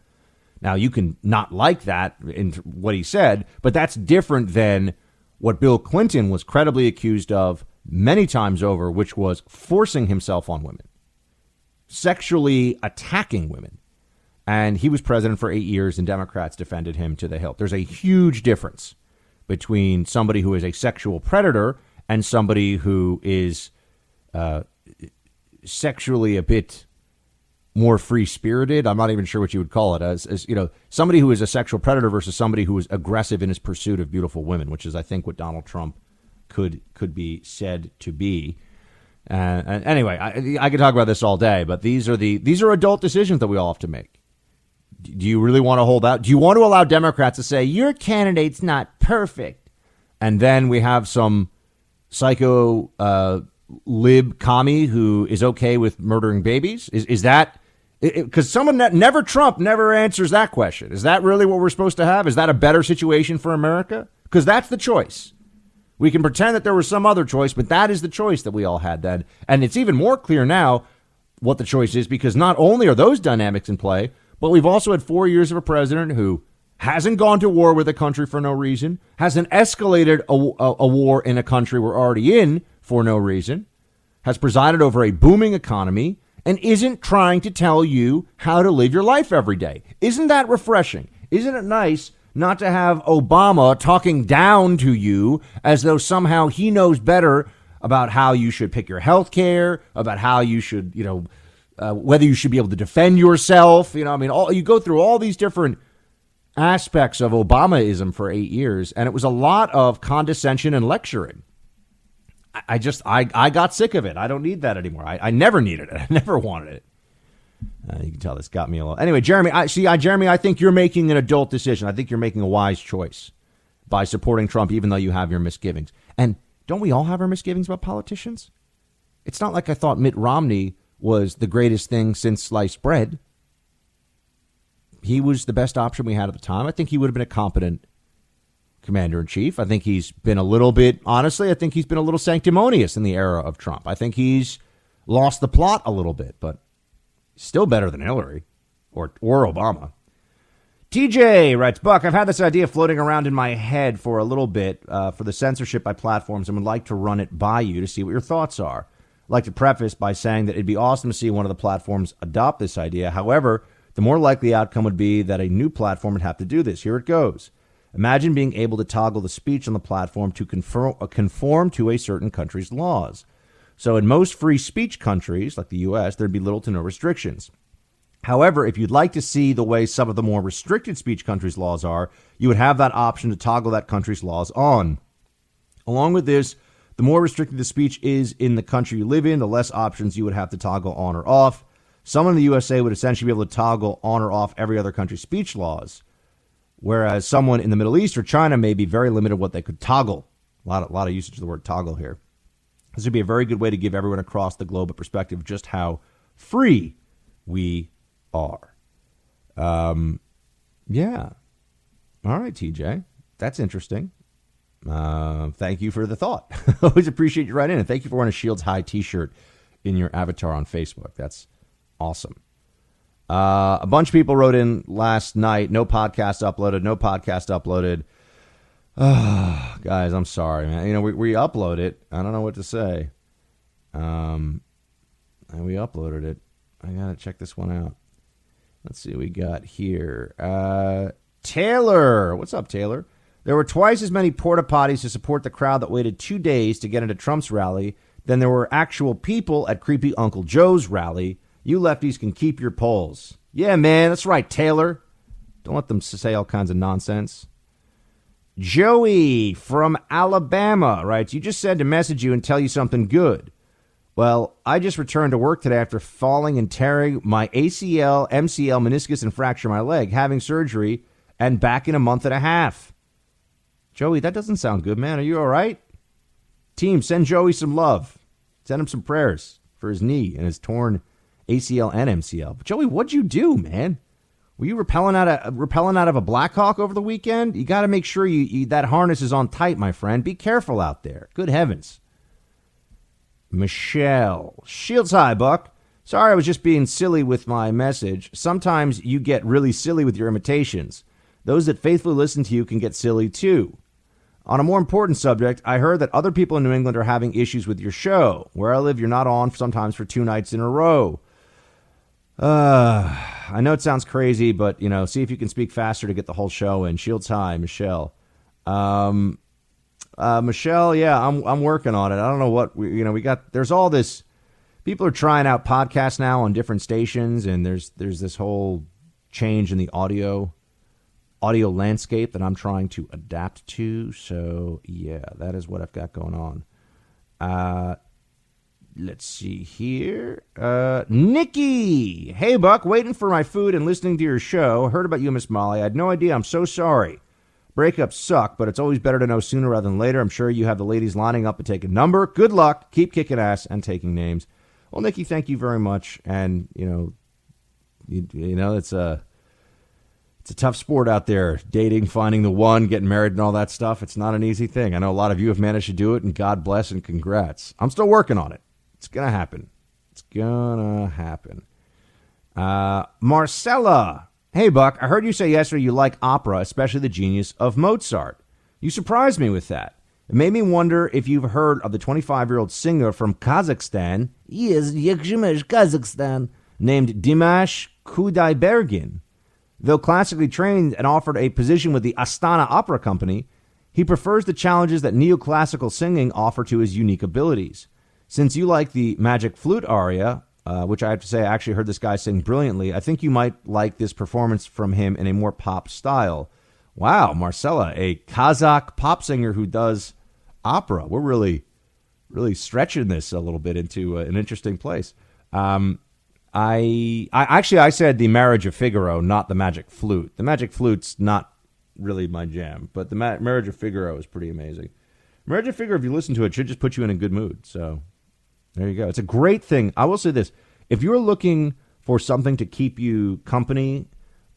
Now, you can not like that in what he said, but that's different than what Bill Clinton was credibly accused of many times over, which was forcing himself on women, sexually attacking women. And he was president for eight years, and Democrats defended him to the hilt. There's a huge difference between somebody who is a sexual predator and somebody who is uh, sexually a bit more free spirited. I'm not even sure what you would call it as, as you know somebody who is a sexual predator versus somebody who is aggressive in his pursuit of beautiful women, which is I think what Donald Trump could could be said to be. Uh, and anyway, I, I could talk about this all day, but these are the these are adult decisions that we all have to make. Do you really want to hold out? Do you want to allow Democrats to say your candidate's not perfect, and then we have some psycho uh, lib commie who is okay with murdering babies? Is is that because someone that never Trump never answers that question. Is that really what we're supposed to have? Is that a better situation for America? Because that's the choice. We can pretend that there was some other choice, but that is the choice that we all had then. And it's even more clear now what the choice is because not only are those dynamics in play, but we've also had four years of a president who hasn't gone to war with a country for no reason, hasn't escalated a, a, a war in a country we're already in for no reason, has presided over a booming economy, and isn't trying to tell you how to live your life every day. Isn't that refreshing? Isn't it nice not to have Obama talking down to you as though somehow he knows better about how you should pick your health care, about how you should, you know, uh, whether you should be able to defend yourself. You know, I mean, all, you go through all these different aspects of Obamaism for eight years, and it was a lot of condescension and lecturing. I, I just, I, I got sick of it. I don't need that anymore. I, I never needed it. I never wanted it. Uh, you can tell this got me a little. Anyway, Jeremy, I see. I, Jeremy, I think you're making an adult decision. I think you're making a wise choice by supporting Trump, even though you have your misgivings. And don't we all have our misgivings about politicians? It's not like I thought Mitt Romney was the greatest thing since sliced bread. He was the best option we had at the time. I think he would have been a competent commander in chief. I think he's been a little bit, honestly, I think he's been a little sanctimonious in the era of Trump. I think he's lost the plot a little bit, but still better than Hillary or, or Obama. TJ writes, Buck, I've had this idea floating around in my head for a little bit uh, for the censorship by platforms and would like to run it by you to see what your thoughts are. Like to preface by saying that it'd be awesome to see one of the platforms adopt this idea. However, the more likely outcome would be that a new platform would have to do this. Here it goes. Imagine being able to toggle the speech on the platform to uh, conform to a certain country's laws. So, in most free speech countries, like the US, there'd be little to no restrictions. However, if you'd like to see the way some of the more restricted speech countries' laws are, you would have that option to toggle that country's laws on. Along with this, the more restricted the speech is in the country you live in, the less options you would have to toggle on or off. Someone in the USA would essentially be able to toggle on or off every other country's speech laws, whereas someone in the Middle East or China may be very limited what they could toggle. A lot of, a lot of usage of the word toggle here. This would be a very good way to give everyone across the globe a perspective of just how free we are. Um, yeah. All right, TJ. That's interesting. Uh, thank you for the thought. Always appreciate you writing in. And thank you for wearing a Shields High t shirt in your avatar on Facebook. That's awesome. Uh, a bunch of people wrote in last night. No podcast uploaded. No podcast uploaded. Oh, guys, I'm sorry, man. You know, we, we upload it. I don't know what to say. Um, and we uploaded it. I gotta check this one out. Let's see what we got here. Uh, Taylor. What's up, Taylor? There were twice as many porta potties to support the crowd that waited two days to get into Trump's rally than there were actual people at creepy Uncle Joe's rally. You lefties can keep your polls. Yeah, man, that's right, Taylor. Don't let them say all kinds of nonsense. Joey from Alabama writes, You just said to message you and tell you something good. Well, I just returned to work today after falling and tearing my ACL, MCL, meniscus, and fracture my leg, having surgery, and back in a month and a half. Joey, that doesn't sound good, man. Are you all right? Team, send Joey some love. Send him some prayers for his knee and his torn ACL and MCL. But Joey, what'd you do, man? Were you repelling out of repelling out of a Blackhawk over the weekend? You got to make sure you, you that harness is on tight, my friend. Be careful out there. Good heavens. Michelle. Shields high, Buck. Sorry, I was just being silly with my message. Sometimes you get really silly with your imitations. Those that faithfully listen to you can get silly too. On a more important subject, I heard that other people in New England are having issues with your show. Where I live, you're not on sometimes for two nights in a row. Uh, I know it sounds crazy, but you know, see if you can speak faster to get the whole show in. Shields high, Michelle. Um, uh, Michelle, yeah, I'm I'm working on it. I don't know what we, you know. We got there's all this. People are trying out podcasts now on different stations, and there's there's this whole change in the audio audio landscape that I'm trying to adapt to. So yeah, that is what I've got going on. Uh, let's see here. Uh, Nikki, hey Buck, waiting for my food and listening to your show. Heard about you, Miss Molly. I had no idea. I'm so sorry. Breakups suck, but it's always better to know sooner rather than later. I'm sure you have the ladies lining up to take a number. Good luck. Keep kicking ass and taking names. Well, Nikki, thank you very much. And you know, you, you know, it's a it's a tough sport out there. Dating, finding the one, getting married, and all that stuff. It's not an easy thing. I know a lot of you have managed to do it, and God bless and congrats. I'm still working on it. It's gonna happen. It's gonna happen. Uh, Marcella Hey, Buck, I heard you say yesterday you like opera, especially the genius of Mozart. You surprised me with that. It made me wonder if you've heard of the 25 year old singer from Kazakhstan. he Yes, Kazakhstan. Named Dimash Kudaibergen. Though classically trained and offered a position with the Astana Opera Company, he prefers the challenges that neoclassical singing offer to his unique abilities. Since you like the magic flute aria, uh, which I have to say, I actually heard this guy sing brilliantly, I think you might like this performance from him in a more pop style. Wow, Marcella, a Kazakh pop singer who does opera. We're really, really stretching this a little bit into uh, an interesting place. Um, I, I actually I said the Marriage of Figaro, not the Magic Flute. The Magic Flute's not really my jam, but the Ma- Marriage of Figaro is pretty amazing. Marriage of Figaro, if you listen to it, should just put you in a good mood. So there you go. It's a great thing. I will say this: if you're looking for something to keep you company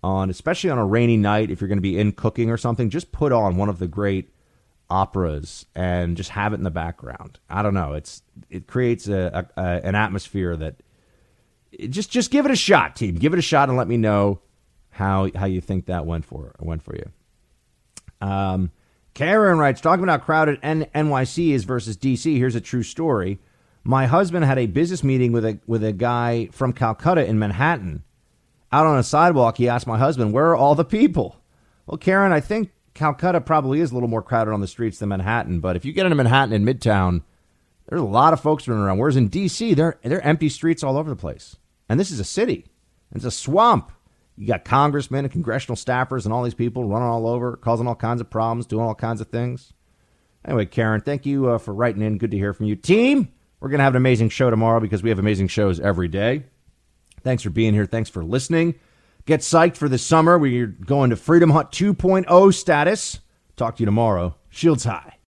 on, especially on a rainy night, if you're going to be in cooking or something, just put on one of the great operas and just have it in the background. I don't know. It's it creates a, a, a an atmosphere that just just give it a shot, team. Give it a shot and let me know how how you think that went for went for you. Um, Karen writes, talking about crowded N- NYC is versus DC. Here's a true story. My husband had a business meeting with a with a guy from Calcutta in Manhattan. Out on a sidewalk, he asked my husband, "Where are all the people?" Well, Karen, I think Calcutta probably is a little more crowded on the streets than Manhattan. But if you get into Manhattan in Midtown, there's a lot of folks running around. Whereas in D.C., they're they're empty streets all over the place. And this is a city. It's a swamp. You got congressmen and congressional staffers and all these people running all over, causing all kinds of problems, doing all kinds of things. Anyway, Karen, thank you uh, for writing in. Good to hear from you. Team, we're going to have an amazing show tomorrow because we have amazing shows every day. Thanks for being here. Thanks for listening. Get psyched for the summer. We're going to Freedom Hunt 2.0 status. Talk to you tomorrow. Shields high.